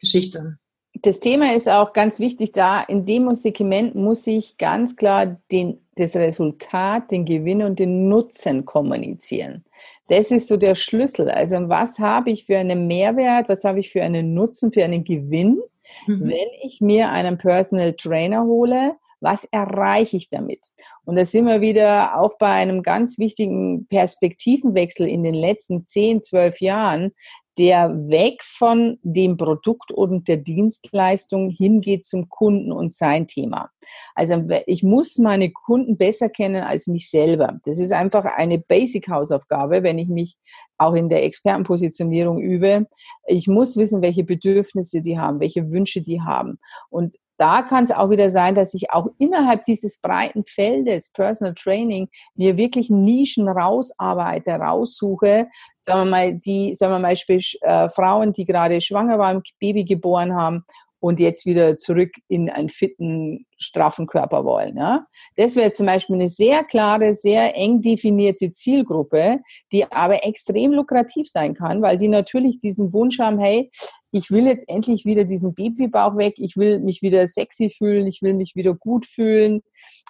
Geschichte das Thema ist auch ganz wichtig da, in dem Segment muss ich ganz klar den, das Resultat, den Gewinn und den Nutzen kommunizieren. Das ist so der Schlüssel. Also was habe ich für einen Mehrwert, was habe ich für einen Nutzen, für einen Gewinn, mhm. wenn ich mir einen Personal Trainer hole, was erreiche ich damit? Und da sind wir wieder auch bei einem ganz wichtigen Perspektivenwechsel in den letzten 10, 12 Jahren, der weg von dem Produkt und der Dienstleistung hingeht zum Kunden und sein Thema. Also ich muss meine Kunden besser kennen als mich selber. Das ist einfach eine Basic-Hausaufgabe, wenn ich mich auch in der Expertenpositionierung übe. Ich muss wissen, welche Bedürfnisse die haben, welche Wünsche die haben. Und da kann es auch wieder sein, dass ich auch innerhalb dieses breiten Feldes Personal Training mir wirklich Nischen rausarbeite, raussuche, sagen wir mal, die, sagen wir mal, äh, Frauen, die gerade schwanger waren, Baby geboren haben und jetzt wieder zurück in einen fitten, straffen Körper wollen. Ja? Das wäre zum Beispiel eine sehr klare, sehr eng definierte Zielgruppe, die aber extrem lukrativ sein kann, weil die natürlich diesen Wunsch haben, hey, ich will jetzt endlich wieder diesen Babybauch weg, ich will mich wieder sexy fühlen, ich will mich wieder gut fühlen.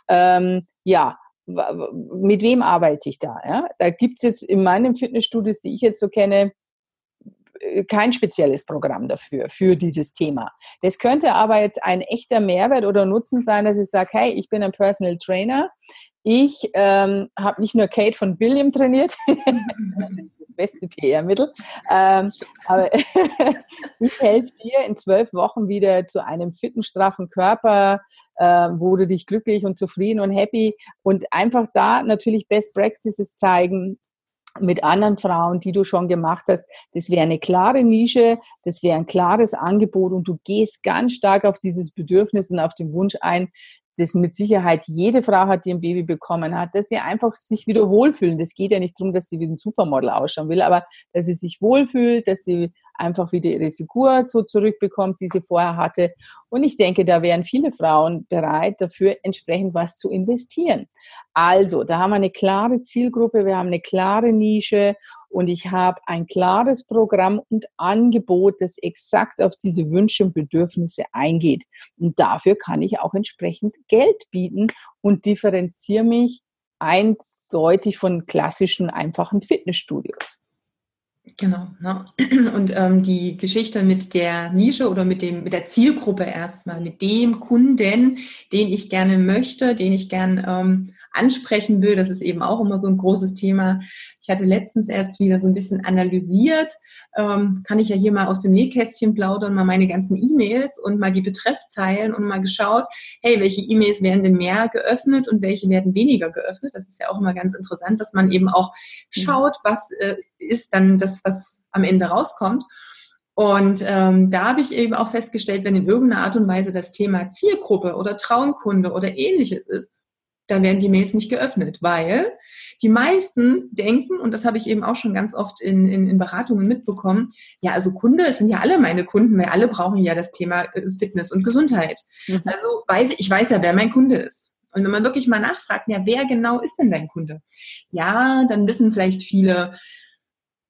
Ähm, ja, mit wem arbeite ich da? Ja? Da gibt es jetzt in meinen Fitnessstudios, die ich jetzt so kenne, kein spezielles Programm dafür, für dieses Thema. Das könnte aber jetzt ein echter Mehrwert oder Nutzen sein, dass ich sage, hey, ich bin ein Personal Trainer. Ich ähm, habe nicht nur Kate von William trainiert, das beste PR-Mittel, ähm, aber ich helfe dir in zwölf Wochen wieder zu einem fitten, straffen Körper, äh, wo du dich glücklich und zufrieden und happy und einfach da natürlich Best Practices zeigen, mit anderen Frauen, die du schon gemacht hast. Das wäre eine klare Nische, das wäre ein klares Angebot und du gehst ganz stark auf dieses Bedürfnis und auf den Wunsch ein, das mit Sicherheit jede Frau hat, die ein Baby bekommen hat, dass sie einfach sich wieder wohlfühlen. Das geht ja nicht darum, dass sie wie ein Supermodel ausschauen will, aber dass sie sich wohlfühlt, dass sie einfach wieder ihre Figur so zurückbekommt, die sie vorher hatte. Und ich denke, da wären viele Frauen bereit, dafür entsprechend was zu investieren. Also, da haben wir eine klare Zielgruppe, wir haben eine klare Nische und ich habe ein klares Programm und Angebot, das exakt auf diese Wünsche und Bedürfnisse eingeht. Und dafür kann ich auch entsprechend Geld bieten und differenziere mich eindeutig von klassischen, einfachen Fitnessstudios. Genau. Ne? Und ähm, die Geschichte mit der Nische oder mit, dem, mit der Zielgruppe erstmal, mit dem Kunden, den ich gerne möchte, den ich gern ähm, ansprechen will, das ist eben auch immer so ein großes Thema. Ich hatte letztens erst wieder so ein bisschen analysiert, ähm, kann ich ja hier mal aus dem Nähkästchen plaudern, mal meine ganzen E-Mails und mal die Betreffzeilen und mal geschaut, hey, welche E-Mails werden denn mehr geöffnet und welche werden weniger geöffnet. Das ist ja auch immer ganz interessant, dass man eben auch mhm. schaut, was äh, ist dann das, was am Ende rauskommt. Und ähm, da habe ich eben auch festgestellt, wenn in irgendeiner Art und Weise das Thema Zielgruppe oder Traumkunde oder ähnliches ist, da werden die Mails nicht geöffnet, weil die meisten denken, und das habe ich eben auch schon ganz oft in, in, in Beratungen mitbekommen, ja, also Kunde, es sind ja alle meine Kunden, weil alle brauchen ja das Thema äh, Fitness und Gesundheit. Mhm. Also weiß ich, ich weiß ja, wer mein Kunde ist. Und wenn man wirklich mal nachfragt, ja, wer genau ist denn dein Kunde? Ja, dann wissen vielleicht viele,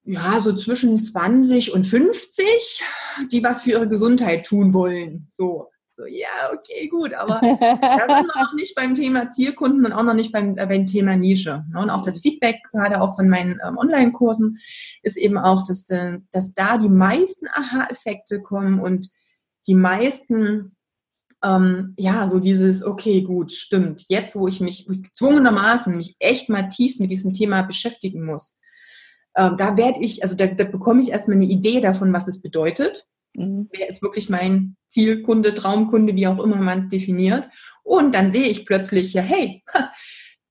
ja, so zwischen 20 und 50, die was für ihre Gesundheit tun wollen. So. So, ja, okay, gut, aber da sind wir noch nicht beim Thema Zielkunden und auch noch nicht beim, äh, beim Thema Nische. Ne? Und auch das Feedback, gerade auch von meinen ähm, Online-Kursen, ist eben auch, dass, äh, dass da die meisten Aha-Effekte kommen und die meisten, ähm, ja, so dieses, okay, gut, stimmt, jetzt, wo ich mich gezwungenermaßen mich echt mal tief mit diesem Thema beschäftigen muss, ähm, da werde ich, also da, da bekomme ich erstmal eine Idee davon, was es bedeutet Mhm. Wer ist wirklich mein Zielkunde, Traumkunde, wie auch immer man es definiert. Und dann sehe ich plötzlich, ja, hey,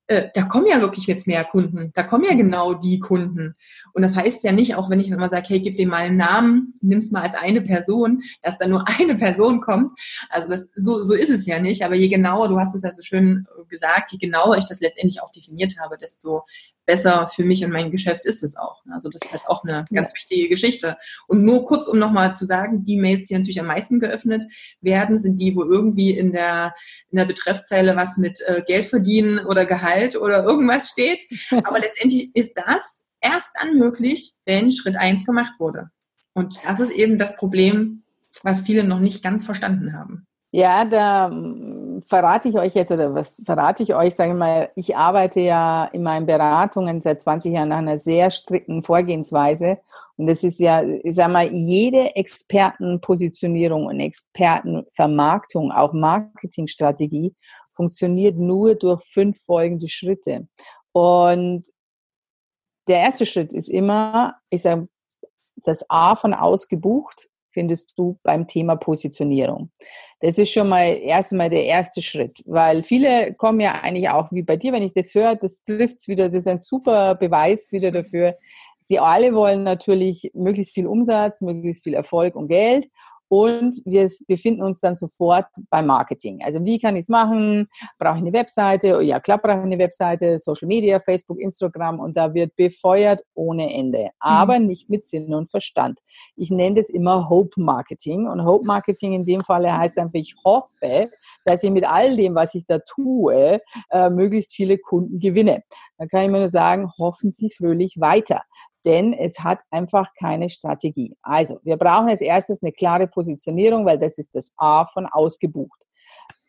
äh, da kommen ja wirklich jetzt mehr Kunden. Da kommen ja genau die Kunden. Und das heißt ja nicht, auch wenn ich immer sage, hey, gib dem mal einen Namen, nimm es mal als eine Person, dass da nur eine Person kommt. Also das, so, so ist es ja nicht. Aber je genauer, du hast es ja so schön gesagt, je genauer ich das letztendlich auch definiert habe, desto besser für mich und mein Geschäft ist es auch. Also das ist halt auch eine ganz wichtige Geschichte. Und nur kurz, um nochmal zu sagen, die Mails, die natürlich am meisten geöffnet werden, sind die, wo irgendwie in der, in der Betreffzeile was mit äh, Geld verdienen oder Gehalt oder irgendwas steht. Aber letztendlich ist das erst dann möglich, wenn Schritt eins gemacht wurde. Und das ist eben das Problem, was viele noch nicht ganz verstanden haben. Ja, da hm, verrate ich euch jetzt, oder was verrate ich euch, sage ich mal, ich arbeite ja in meinen Beratungen seit 20 Jahren nach einer sehr strikten Vorgehensweise. Und das ist ja, ich sage mal, jede Expertenpositionierung und Expertenvermarktung, auch Marketingstrategie, funktioniert nur durch fünf folgende Schritte. Und der erste Schritt ist immer, ich sage, das A von ausgebucht findest du beim Thema Positionierung. Das ist schon mal erstmal der erste Schritt, weil viele kommen ja eigentlich auch wie bei dir, wenn ich das höre, das trifft es wieder, das ist ein super Beweis wieder dafür. Sie alle wollen natürlich möglichst viel Umsatz, möglichst viel Erfolg und Geld und wir befinden uns dann sofort beim Marketing. Also wie kann ich es machen? Brauche ich eine Webseite? Oh ja, klar brauche ich eine Webseite, Social Media, Facebook, Instagram und da wird befeuert ohne Ende, aber mhm. nicht mit Sinn und Verstand. Ich nenne das immer Hope Marketing und Hope Marketing in dem Falle heißt einfach, ich hoffe, dass ich mit all dem, was ich da tue, äh, möglichst viele Kunden gewinne. Dann kann ich mir nur sagen, hoffen Sie fröhlich weiter denn es hat einfach keine Strategie. Also, wir brauchen als erstes eine klare Positionierung, weil das ist das A von ausgebucht.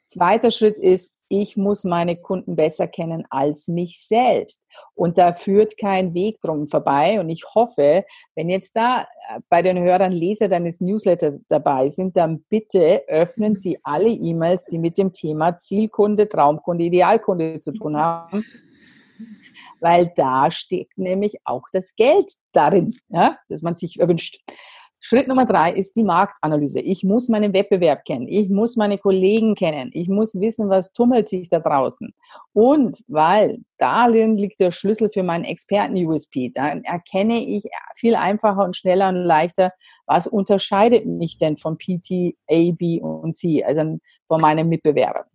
Zweiter Schritt ist, ich muss meine Kunden besser kennen als mich selbst. Und da führt kein Weg drum vorbei. Und ich hoffe, wenn jetzt da äh, bei den Hörern Leser deines Newsletters dabei sind, dann bitte öffnen Sie alle E-Mails, die mit dem Thema Zielkunde, Traumkunde, Idealkunde zu tun haben weil da steckt nämlich auch das Geld darin, ja, das man sich erwünscht. Schritt Nummer drei ist die Marktanalyse. Ich muss meinen Wettbewerb kennen. Ich muss meine Kollegen kennen. Ich muss wissen, was tummelt sich da draußen. Und weil darin liegt der Schlüssel für meinen Experten-USP. Dann erkenne ich viel einfacher und schneller und leichter, was unterscheidet mich denn von PT, A, B und C, also von meinen Mitbewerbern.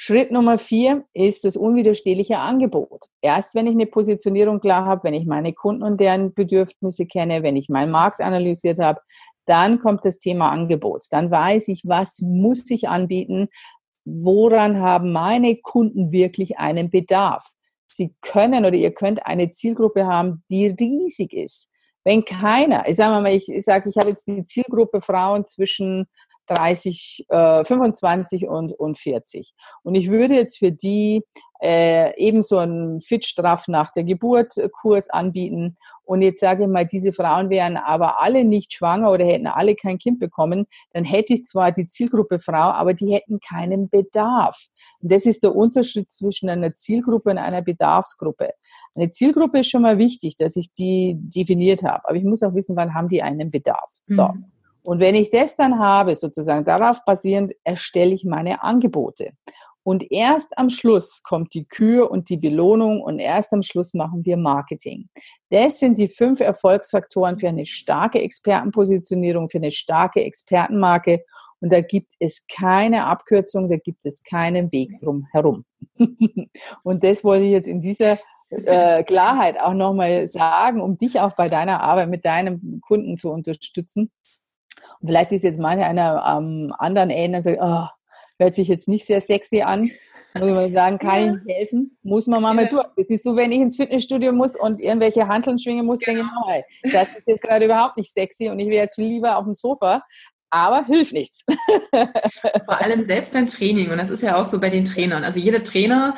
Schritt Nummer vier ist das unwiderstehliche Angebot. Erst wenn ich eine Positionierung klar habe, wenn ich meine Kunden und deren Bedürfnisse kenne, wenn ich meinen Markt analysiert habe, dann kommt das Thema Angebot. Dann weiß ich, was muss ich anbieten, woran haben meine Kunden wirklich einen Bedarf. Sie können oder ihr könnt eine Zielgruppe haben, die riesig ist. Wenn keiner, ich sage mal, ich, sage, ich habe jetzt die Zielgruppe Frauen zwischen 30, äh, 25 und, und 40. Und ich würde jetzt für die äh, eben so einen Fit-Straff nach der Geburt Kurs anbieten. Und jetzt sage ich mal, diese Frauen wären aber alle nicht schwanger oder hätten alle kein Kind bekommen, dann hätte ich zwar die Zielgruppe Frau, aber die hätten keinen Bedarf. Und das ist der Unterschied zwischen einer Zielgruppe und einer Bedarfsgruppe. Eine Zielgruppe ist schon mal wichtig, dass ich die definiert habe, aber ich muss auch wissen, wann haben die einen Bedarf. So. Mhm. Und wenn ich das dann habe, sozusagen darauf basierend, erstelle ich meine Angebote. Und erst am Schluss kommt die Kür und die Belohnung und erst am Schluss machen wir Marketing. Das sind die fünf Erfolgsfaktoren für eine starke Expertenpositionierung, für eine starke Expertenmarke Und da gibt es keine Abkürzung, da gibt es keinen Weg drum herum. und das wollte ich jetzt in dieser äh, Klarheit auch nochmal sagen, um dich auch bei deiner Arbeit mit deinem Kunden zu unterstützen. Und vielleicht ist jetzt manche einer am anderen Ende und sagt, oh, hört sich jetzt nicht sehr sexy an. Muss man sagen, kann ja. ich helfen? Muss man mal, ja. mal durch. Das ist so, wenn ich ins Fitnessstudio muss und irgendwelche Handeln schwingen muss, genau. denke ich, oh, das ist jetzt gerade überhaupt nicht sexy und ich wäre jetzt viel lieber auf dem Sofa. Aber hilft nichts. Vor allem selbst beim Training. Und das ist ja auch so bei den Trainern. Also jeder Trainer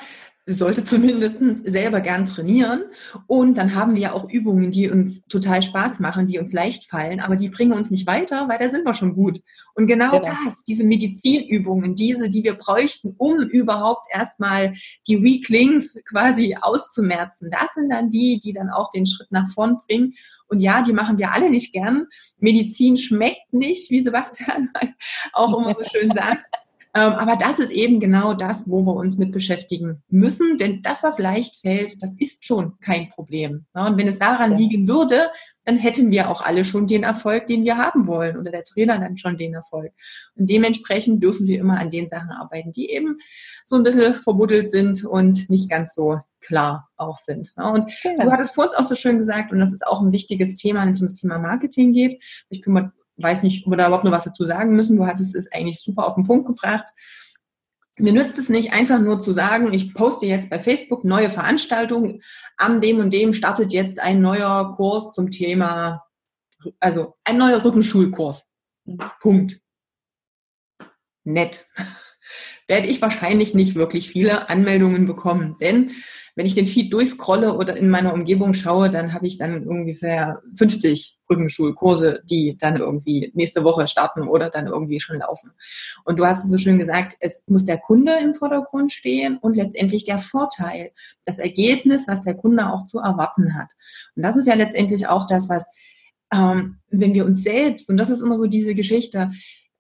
sollte zumindest selber gern trainieren. Und dann haben wir ja auch Übungen, die uns total Spaß machen, die uns leicht fallen, aber die bringen uns nicht weiter, weil da sind wir schon gut. Und genau, genau. das, diese Medizinübungen, diese, die wir bräuchten, um überhaupt erstmal die Weaklings quasi auszumerzen, das sind dann die, die dann auch den Schritt nach vorn bringen. Und ja, die machen wir alle nicht gern. Medizin schmeckt nicht, wie Sebastian auch immer so schön sagt. Ähm, aber das ist eben genau das, wo wir uns mit beschäftigen müssen. Denn das, was leicht fällt, das ist schon kein Problem. Und wenn es daran liegen würde, dann hätten wir auch alle schon den Erfolg, den wir haben wollen oder der Trainer dann schon den Erfolg. Und dementsprechend dürfen wir immer an den Sachen arbeiten, die eben so ein bisschen verbuddelt sind und nicht ganz so klar auch sind. Und ja. du hattest vor uns auch so schön gesagt, und das ist auch ein wichtiges Thema, wenn es um das Thema Marketing geht. Ich kümmere weiß nicht, ob wir da überhaupt noch was dazu sagen müssen. Du hattest es eigentlich super auf den Punkt gebracht. Mir nützt es nicht, einfach nur zu sagen, ich poste jetzt bei Facebook neue Veranstaltungen. Am dem und dem startet jetzt ein neuer Kurs zum Thema, also ein neuer Rückenschulkurs. Punkt. Nett. Werde ich wahrscheinlich nicht wirklich viele Anmeldungen bekommen, denn wenn ich den Feed durchscrolle oder in meiner Umgebung schaue, dann habe ich dann ungefähr 50 Rückenschulkurse, die dann irgendwie nächste Woche starten oder dann irgendwie schon laufen. Und du hast es so schön gesagt, es muss der Kunde im Vordergrund stehen und letztendlich der Vorteil, das Ergebnis, was der Kunde auch zu erwarten hat. Und das ist ja letztendlich auch das, was, ähm, wenn wir uns selbst, und das ist immer so diese Geschichte,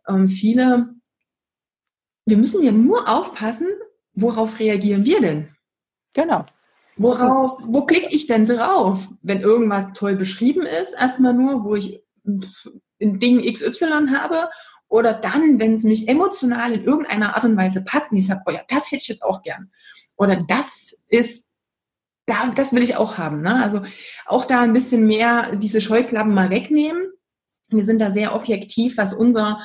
ähm, viele, wir müssen ja nur aufpassen, worauf reagieren wir denn? Genau. Worauf, wo klicke ich denn drauf, wenn irgendwas toll beschrieben ist? Erstmal nur, wo ich ein Ding XY habe. Oder dann, wenn es mich emotional in irgendeiner Art und Weise packt und ich sage, oh ja, das hätte ich jetzt auch gern. Oder das ist, da, das will ich auch haben. Ne? Also auch da ein bisschen mehr diese Scheuklappen mal wegnehmen. Wir sind da sehr objektiv, was unser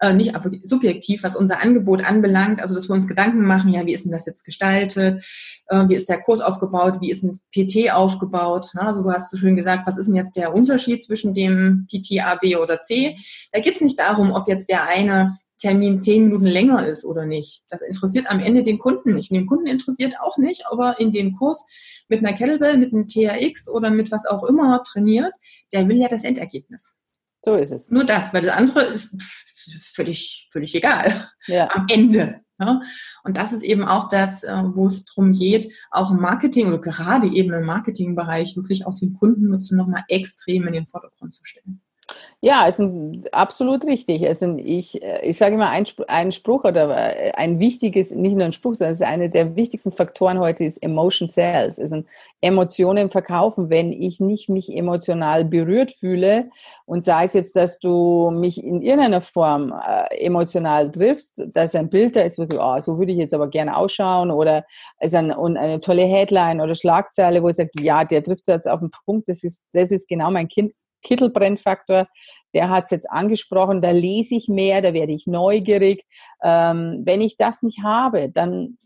äh, nicht subjektiv, was unser Angebot anbelangt, also dass wir uns Gedanken machen, ja, wie ist denn das jetzt gestaltet, äh, wie ist der Kurs aufgebaut, wie ist ein PT aufgebaut, ne? du hast so schön gesagt, was ist denn jetzt der Unterschied zwischen dem PT A, B oder C? Da geht es nicht darum, ob jetzt der eine Termin zehn Minuten länger ist oder nicht. Das interessiert am Ende den Kunden nicht. Und den Kunden interessiert auch nicht, ob er in dem Kurs mit einer Kettlebell, mit einem TRX oder mit was auch immer trainiert. Der will ja das Endergebnis. So ist es. Nur das, weil das andere ist völlig, völlig egal ja. am Ende. Ja? Und das ist eben auch das, äh, wo es darum geht, auch im Marketing oder gerade eben im Marketingbereich wirklich auch den Kundennutzen nochmal extrem in den Vordergrund zu stellen. Ja, ist ein, absolut richtig. Also ich, ich sage immer, ein, ein Spruch oder ein wichtiges, nicht nur ein Spruch, sondern es ist einer der wichtigsten Faktoren heute ist Emotion Sales. Also Emotionen verkaufen. Wenn ich nicht mich emotional berührt fühle und sei es jetzt, dass du mich in irgendeiner Form äh, emotional triffst, dass ein Bild da ist, wo so, oh, so würde ich jetzt aber gerne ausschauen oder es ein, und eine tolle Headline oder Schlagzeile, wo ich sage, ja, der trifft jetzt auf den Punkt, das ist, das ist genau mein kind, Kittelbrennfaktor, der hat es jetzt angesprochen, da lese ich mehr, da werde ich neugierig. Ähm, wenn ich das nicht habe, dann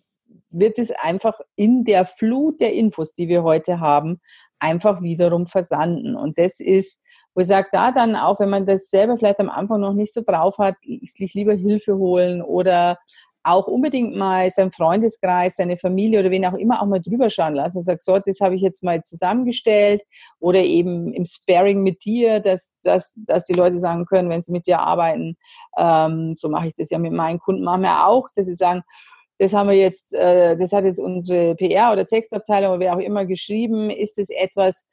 wird es einfach in der Flut der Infos, die wir heute haben, einfach wiederum versanden. Und das ist, wo ich sage, da dann auch, wenn man das selber vielleicht am Anfang noch nicht so drauf hat, sich lieber Hilfe holen oder auch unbedingt mal sein Freundeskreis, seine Familie oder wen auch immer auch mal drüber schauen lassen und sagt, so, das habe ich jetzt mal zusammengestellt oder eben im Sparing mit dir, dass, dass, dass die Leute sagen können, wenn sie mit dir arbeiten, ähm, so mache ich das ja mit meinen Kunden, machen wir auch, dass sie sagen, das haben wir jetzt, äh, das hat jetzt unsere PR oder Textabteilung oder wer auch immer geschrieben, ist es etwas,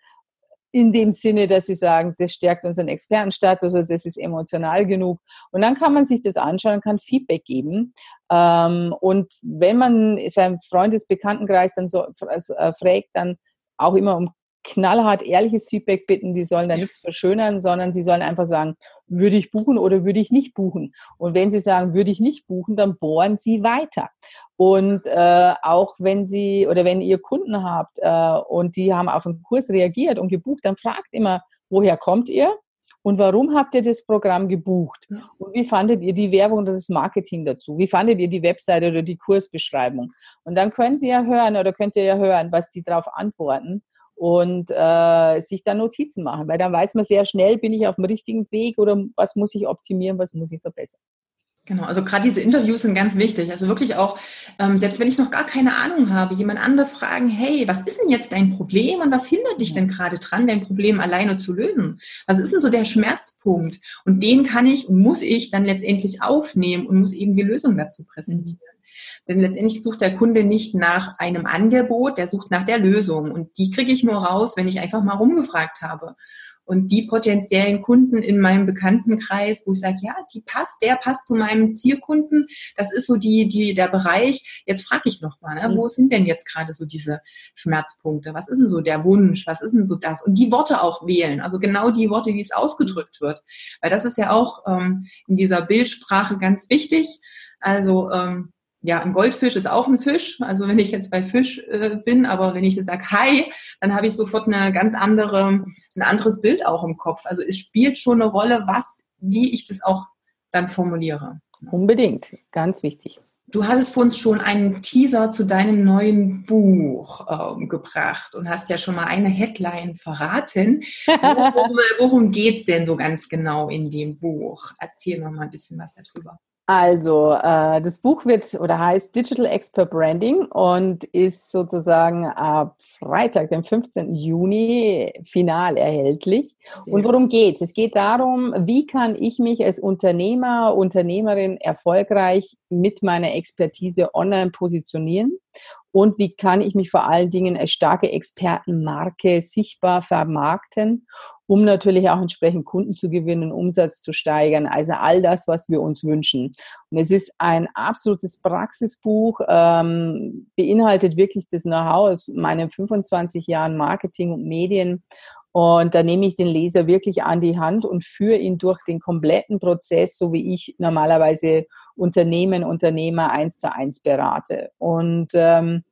in dem Sinne, dass sie sagen, das stärkt unseren Expertenstatus oder das ist emotional genug. Und dann kann man sich das anschauen kann Feedback geben. Ähm, und wenn man seinen Freundesbekanntenkreis dann so äh, fragt, dann auch immer um knallhart ehrliches Feedback bitten. Die sollen da nichts verschönern, sondern sie sollen einfach sagen, würde ich buchen oder würde ich nicht buchen? Und wenn sie sagen, würde ich nicht buchen, dann bohren sie weiter. Und äh, auch wenn sie oder wenn ihr Kunden habt äh, und die haben auf den Kurs reagiert und gebucht, dann fragt immer, woher kommt ihr? Und warum habt ihr das Programm gebucht? Und wie fandet ihr die Werbung oder das Marketing dazu? Wie fandet ihr die Webseite oder die Kursbeschreibung? Und dann können Sie ja hören oder könnt ihr ja hören, was die darauf antworten und äh, sich dann Notizen machen, weil dann weiß man sehr schnell, bin ich auf dem richtigen Weg oder was muss ich optimieren, was muss ich verbessern. Genau, also gerade diese Interviews sind ganz wichtig. Also wirklich auch, ähm, selbst wenn ich noch gar keine Ahnung habe, jemand anders fragen, hey, was ist denn jetzt dein Problem und was hindert dich denn gerade dran, dein Problem alleine zu lösen? Was ist denn so der Schmerzpunkt? Und den kann ich, muss ich dann letztendlich aufnehmen und muss eben die Lösung dazu präsentieren. Denn letztendlich sucht der Kunde nicht nach einem Angebot, der sucht nach der Lösung. Und die kriege ich nur raus, wenn ich einfach mal rumgefragt habe. Und die potenziellen Kunden in meinem Bekanntenkreis, wo ich sage, ja, die passt, der passt zu meinem Zielkunden, das ist so die, die, der Bereich. Jetzt frage ich nochmal, ne, wo sind denn jetzt gerade so diese Schmerzpunkte? Was ist denn so der Wunsch? Was ist denn so das? Und die Worte auch wählen, also genau die Worte, wie es ausgedrückt wird. Weil das ist ja auch ähm, in dieser Bildsprache ganz wichtig. Also ähm, ja, ein Goldfisch ist auch ein Fisch. Also wenn ich jetzt bei Fisch äh, bin, aber wenn ich jetzt sage Hi, dann habe ich sofort eine ganz andere, ein anderes Bild auch im Kopf. Also es spielt schon eine Rolle, was, wie ich das auch dann formuliere. Unbedingt, ganz wichtig. Du hattest vor uns schon einen Teaser zu deinem neuen Buch ähm, gebracht und hast ja schon mal eine Headline verraten. Worum, worum geht es denn so ganz genau in dem Buch? Erzähl noch mal ein bisschen was darüber. Also, äh, das Buch wird oder heißt Digital Expert Branding und ist sozusagen ab Freitag, dem 15. Juni, final erhältlich. Sehr und worum geht's? Es geht darum, wie kann ich mich als Unternehmer, Unternehmerin erfolgreich mit meiner Expertise online positionieren und wie kann ich mich vor allen Dingen als starke Expertenmarke sichtbar vermarkten, um natürlich auch entsprechend Kunden zu gewinnen, Umsatz zu steigern, also all das, was wir uns wünschen. Und es ist ein absolutes Praxisbuch, ähm, beinhaltet wirklich das Know-how aus meinen 25 Jahren Marketing und Medien und da nehme ich den Leser wirklich an die Hand und führe ihn durch den kompletten Prozess, so wie ich normalerweise Unternehmen, Unternehmer eins zu eins berate. Und ähm,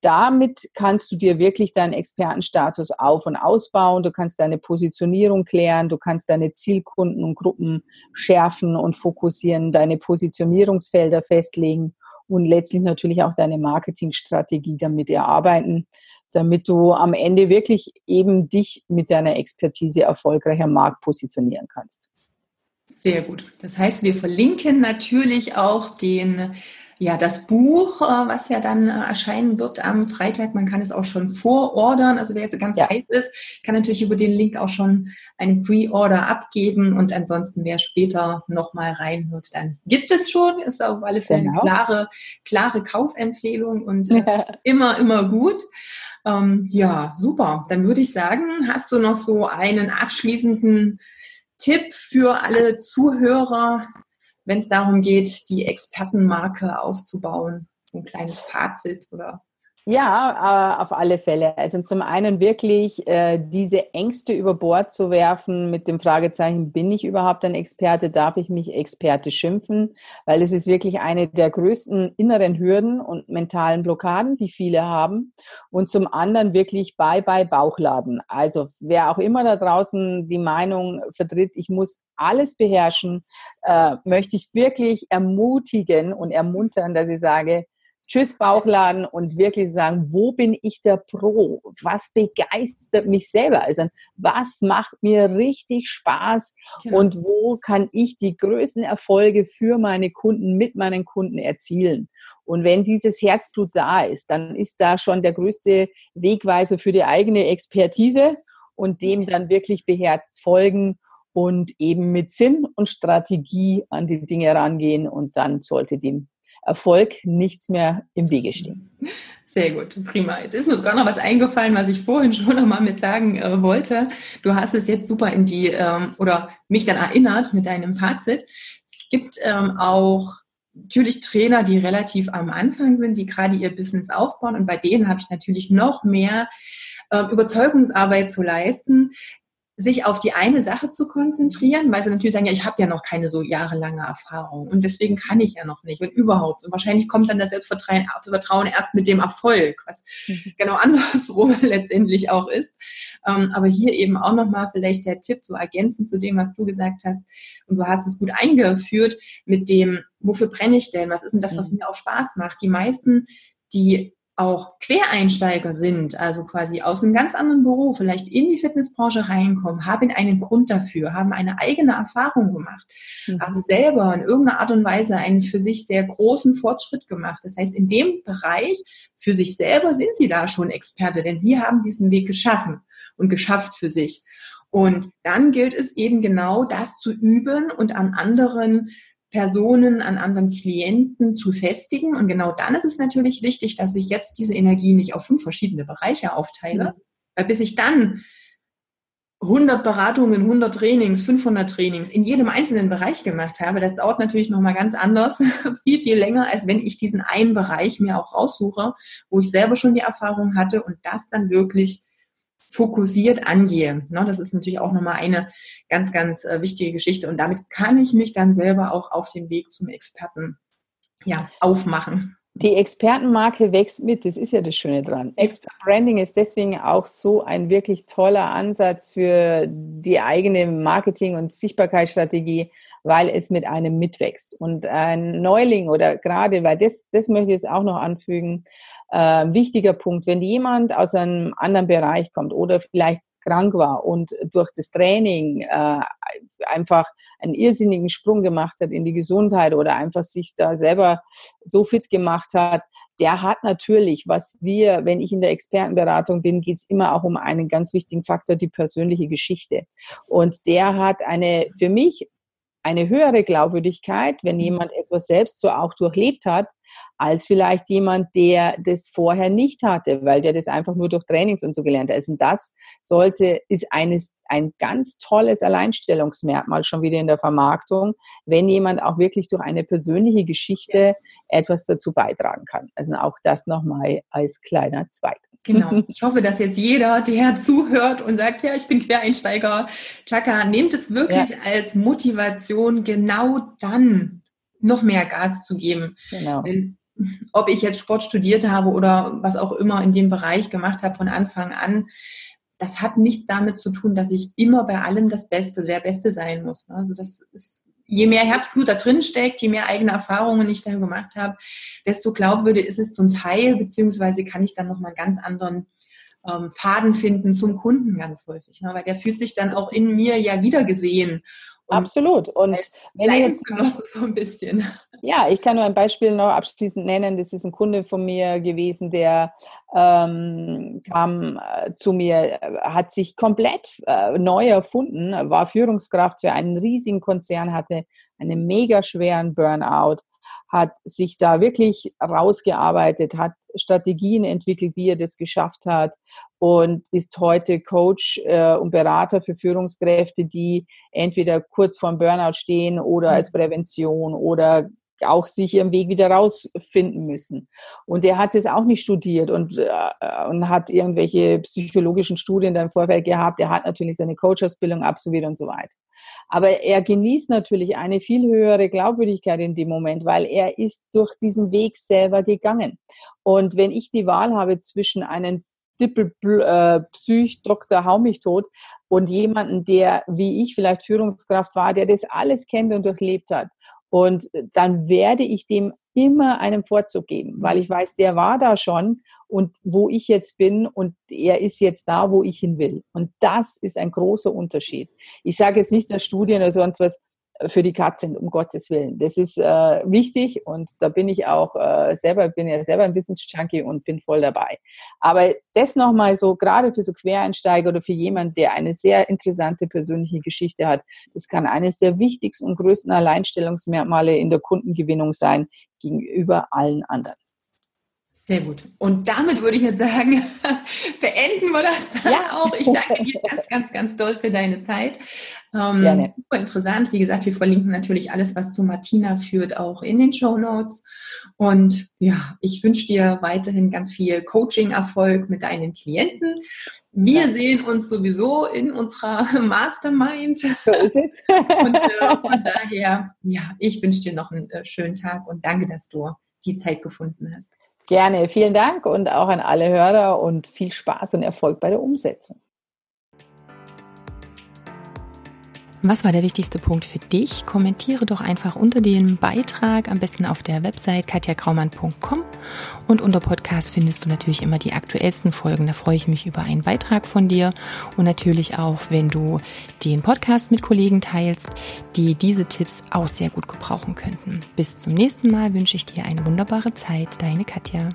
damit kannst du dir wirklich deinen Expertenstatus auf- und ausbauen. Du kannst deine Positionierung klären, du kannst deine Zielkunden und Gruppen schärfen und fokussieren, deine Positionierungsfelder festlegen und letztlich natürlich auch deine Marketingstrategie damit erarbeiten damit du am Ende wirklich eben dich mit deiner Expertise erfolgreich am Markt positionieren kannst. Sehr gut. Das heißt, wir verlinken natürlich auch den ja, das Buch, äh, was ja dann äh, erscheinen wird am Freitag, man kann es auch schon vorordern. Also wer jetzt ganz ja. heiß ist, kann natürlich über den Link auch schon einen Pre-Order abgeben und ansonsten wer später nochmal reinhört, dann gibt es schon. Ist auf alle Fälle genau. eine klare, klare Kaufempfehlung und äh, immer, immer gut. Ähm, ja, super. Dann würde ich sagen, hast du noch so einen abschließenden Tipp für alle Zuhörer, wenn es darum geht, die Expertenmarke aufzubauen? So ein kleines Fazit oder ja, äh, auf alle Fälle. Also zum einen wirklich äh, diese Ängste über Bord zu werfen mit dem Fragezeichen, bin ich überhaupt ein Experte? Darf ich mich Experte schimpfen? Weil es ist wirklich eine der größten inneren Hürden und mentalen Blockaden, die viele haben. Und zum anderen wirklich bye bye Bauchladen. Also wer auch immer da draußen die Meinung vertritt, ich muss alles beherrschen, äh, möchte ich wirklich ermutigen und ermuntern, dass ich sage, Tschüss Bauchladen und wirklich sagen, wo bin ich der Pro? Was begeistert mich selber? Also was macht mir richtig Spaß genau. und wo kann ich die größten Erfolge für meine Kunden, mit meinen Kunden erzielen? Und wenn dieses Herzblut da ist, dann ist da schon der größte Wegweiser für die eigene Expertise und dem dann wirklich beherzt folgen und eben mit Sinn und Strategie an die Dinge rangehen und dann sollte dem Erfolg nichts mehr im Wege stehen. Sehr gut, prima. Jetzt ist mir sogar noch was eingefallen, was ich vorhin schon noch mal mit sagen äh, wollte. Du hast es jetzt super in die ähm, oder mich dann erinnert mit deinem Fazit. Es gibt ähm, auch natürlich Trainer, die relativ am Anfang sind, die gerade ihr Business aufbauen und bei denen habe ich natürlich noch mehr äh, Überzeugungsarbeit zu leisten, sich auf die eine Sache zu konzentrieren, weil sie natürlich sagen, ja, ich habe ja noch keine so jahrelange Erfahrung und deswegen kann ich ja noch nicht und überhaupt. Und wahrscheinlich kommt dann das Selbstvertrauen erst mit dem Erfolg, was mhm. genau andersrum letztendlich auch ist. Ähm, aber hier eben auch nochmal vielleicht der Tipp, so ergänzend zu dem, was du gesagt hast. Und du hast es gut eingeführt mit dem, wofür brenne ich denn? Was ist denn das, was mhm. mir auch Spaß macht? Die meisten, die auch Quereinsteiger sind, also quasi aus einem ganz anderen Beruf, vielleicht in die Fitnessbranche reinkommen, haben einen Grund dafür, haben eine eigene Erfahrung gemacht, mhm. haben selber in irgendeiner Art und Weise einen für sich sehr großen Fortschritt gemacht. Das heißt, in dem Bereich für sich selber sind sie da schon Experte, denn sie haben diesen Weg geschaffen und geschafft für sich. Und dann gilt es eben genau das zu üben und an anderen Personen, an anderen Klienten zu festigen. Und genau dann ist es natürlich wichtig, dass ich jetzt diese Energie nicht auf fünf verschiedene Bereiche aufteile. Mhm. Weil bis ich dann 100 Beratungen, 100 Trainings, 500 Trainings in jedem einzelnen Bereich gemacht habe, das dauert natürlich nochmal ganz anders, viel, viel länger, als wenn ich diesen einen Bereich mir auch raussuche, wo ich selber schon die Erfahrung hatte und das dann wirklich fokussiert angehe. Ne, das ist natürlich auch nochmal eine ganz, ganz äh, wichtige Geschichte. Und damit kann ich mich dann selber auch auf den Weg zum Experten ja, aufmachen. Die Expertenmarke wächst mit, das ist ja das Schöne dran. Expert Branding ist deswegen auch so ein wirklich toller Ansatz für die eigene Marketing- und Sichtbarkeitsstrategie, weil es mit einem mitwächst. Und ein Neuling oder gerade, weil das, das möchte ich jetzt auch noch anfügen, äh, wichtiger Punkt, wenn jemand aus einem anderen Bereich kommt oder vielleicht krank war und durch das Training äh, einfach einen irrsinnigen Sprung gemacht hat in die Gesundheit oder einfach sich da selber so fit gemacht hat, der hat natürlich, was wir, wenn ich in der Expertenberatung bin, geht es immer auch um einen ganz wichtigen Faktor, die persönliche Geschichte. Und der hat eine für mich eine höhere Glaubwürdigkeit, wenn jemand etwas selbst so auch durchlebt hat, als vielleicht jemand, der das vorher nicht hatte, weil der das einfach nur durch Trainings und so gelernt hat. Also das sollte, ist eines, ein ganz tolles Alleinstellungsmerkmal schon wieder in der Vermarktung, wenn jemand auch wirklich durch eine persönliche Geschichte etwas dazu beitragen kann. Also auch das nochmal als kleiner Zweig. Genau. Ich hoffe, dass jetzt jeder, der zuhört und sagt, ja, ich bin Quereinsteiger, Chaka, nehmt es wirklich ja. als Motivation, genau dann noch mehr Gas zu geben. Genau. Ob ich jetzt Sport studiert habe oder was auch immer in dem Bereich gemacht habe von Anfang an, das hat nichts damit zu tun, dass ich immer bei allem das Beste oder der Beste sein muss. Also das ist, je mehr Herzblut da drin steckt, je mehr eigene Erfahrungen ich da gemacht habe, desto glaubwürdig ist es zum Teil, beziehungsweise kann ich dann nochmal einen ganz anderen ähm, Faden finden zum Kunden ganz häufig. Ne? Weil der fühlt sich dann auch in mir ja wieder gesehen. Und Absolut. Und wenn ich jetzt so ein bisschen. Ja, ich kann nur ein Beispiel noch abschließend nennen. Das ist ein Kunde von mir gewesen, der ähm, kam äh, zu mir, hat sich komplett äh, neu erfunden, war Führungskraft für einen riesigen Konzern, hatte einen mega schweren Burnout, hat sich da wirklich rausgearbeitet, hat Strategien entwickelt, wie er das geschafft hat und ist heute Coach äh, und Berater für Führungskräfte, die entweder kurz vorm Burnout stehen oder mhm. als Prävention oder auch sich ihren Weg wieder rausfinden müssen. Und er hat das auch nicht studiert und, äh, und hat irgendwelche psychologischen Studien da im Vorfeld gehabt. Er hat natürlich seine Coach-Ausbildung absolviert und so weiter. Aber er genießt natürlich eine viel höhere Glaubwürdigkeit in dem Moment, weil er ist durch diesen Weg selber gegangen. Und wenn ich die Wahl habe zwischen einem Dippel-Psych, äh. Hau mich und jemanden, der wie ich vielleicht Führungskraft war, der das alles kennt und durchlebt hat, und dann werde ich dem immer einen Vorzug geben, weil ich weiß, der war da schon und wo ich jetzt bin und er ist jetzt da, wo ich hin will. Und das ist ein großer Unterschied. Ich sage jetzt nicht, dass Studien oder sonst was für die Katze sind, um Gottes Willen. Das ist äh, wichtig und da bin ich auch äh, selber, bin ja selber ein Wissensjunkie und bin voll dabei. Aber das nochmal so, gerade für so Quereinsteiger oder für jemanden, der eine sehr interessante persönliche Geschichte hat, das kann eines der wichtigsten und größten Alleinstellungsmerkmale in der Kundengewinnung sein gegenüber allen anderen. Sehr gut. Und damit würde ich jetzt sagen, beenden wir das dann ja. auch. Ich danke dir ganz, ganz, ganz doll für deine Zeit. Ähm, Gerne. Super interessant. Wie gesagt, wir verlinken natürlich alles, was zu Martina führt, auch in den Show Notes. Und ja, ich wünsche dir weiterhin ganz viel Coaching-Erfolg mit deinen Klienten Wir ja. sehen uns sowieso in unserer Mastermind. So ist es. und äh, von daher, ja, ich wünsche dir noch einen äh, schönen Tag und danke, dass du die Zeit gefunden hast. Gerne, vielen Dank und auch an alle Hörer und viel Spaß und Erfolg bei der Umsetzung. Was war der wichtigste Punkt für dich? Kommentiere doch einfach unter dem Beitrag, am besten auf der Website katjakraumann.com und unter Podcast findest du natürlich immer die aktuellsten Folgen. Da freue ich mich über einen Beitrag von dir und natürlich auch, wenn du den Podcast mit Kollegen teilst, die diese Tipps auch sehr gut gebrauchen könnten. Bis zum nächsten Mal wünsche ich dir eine wunderbare Zeit. Deine Katja.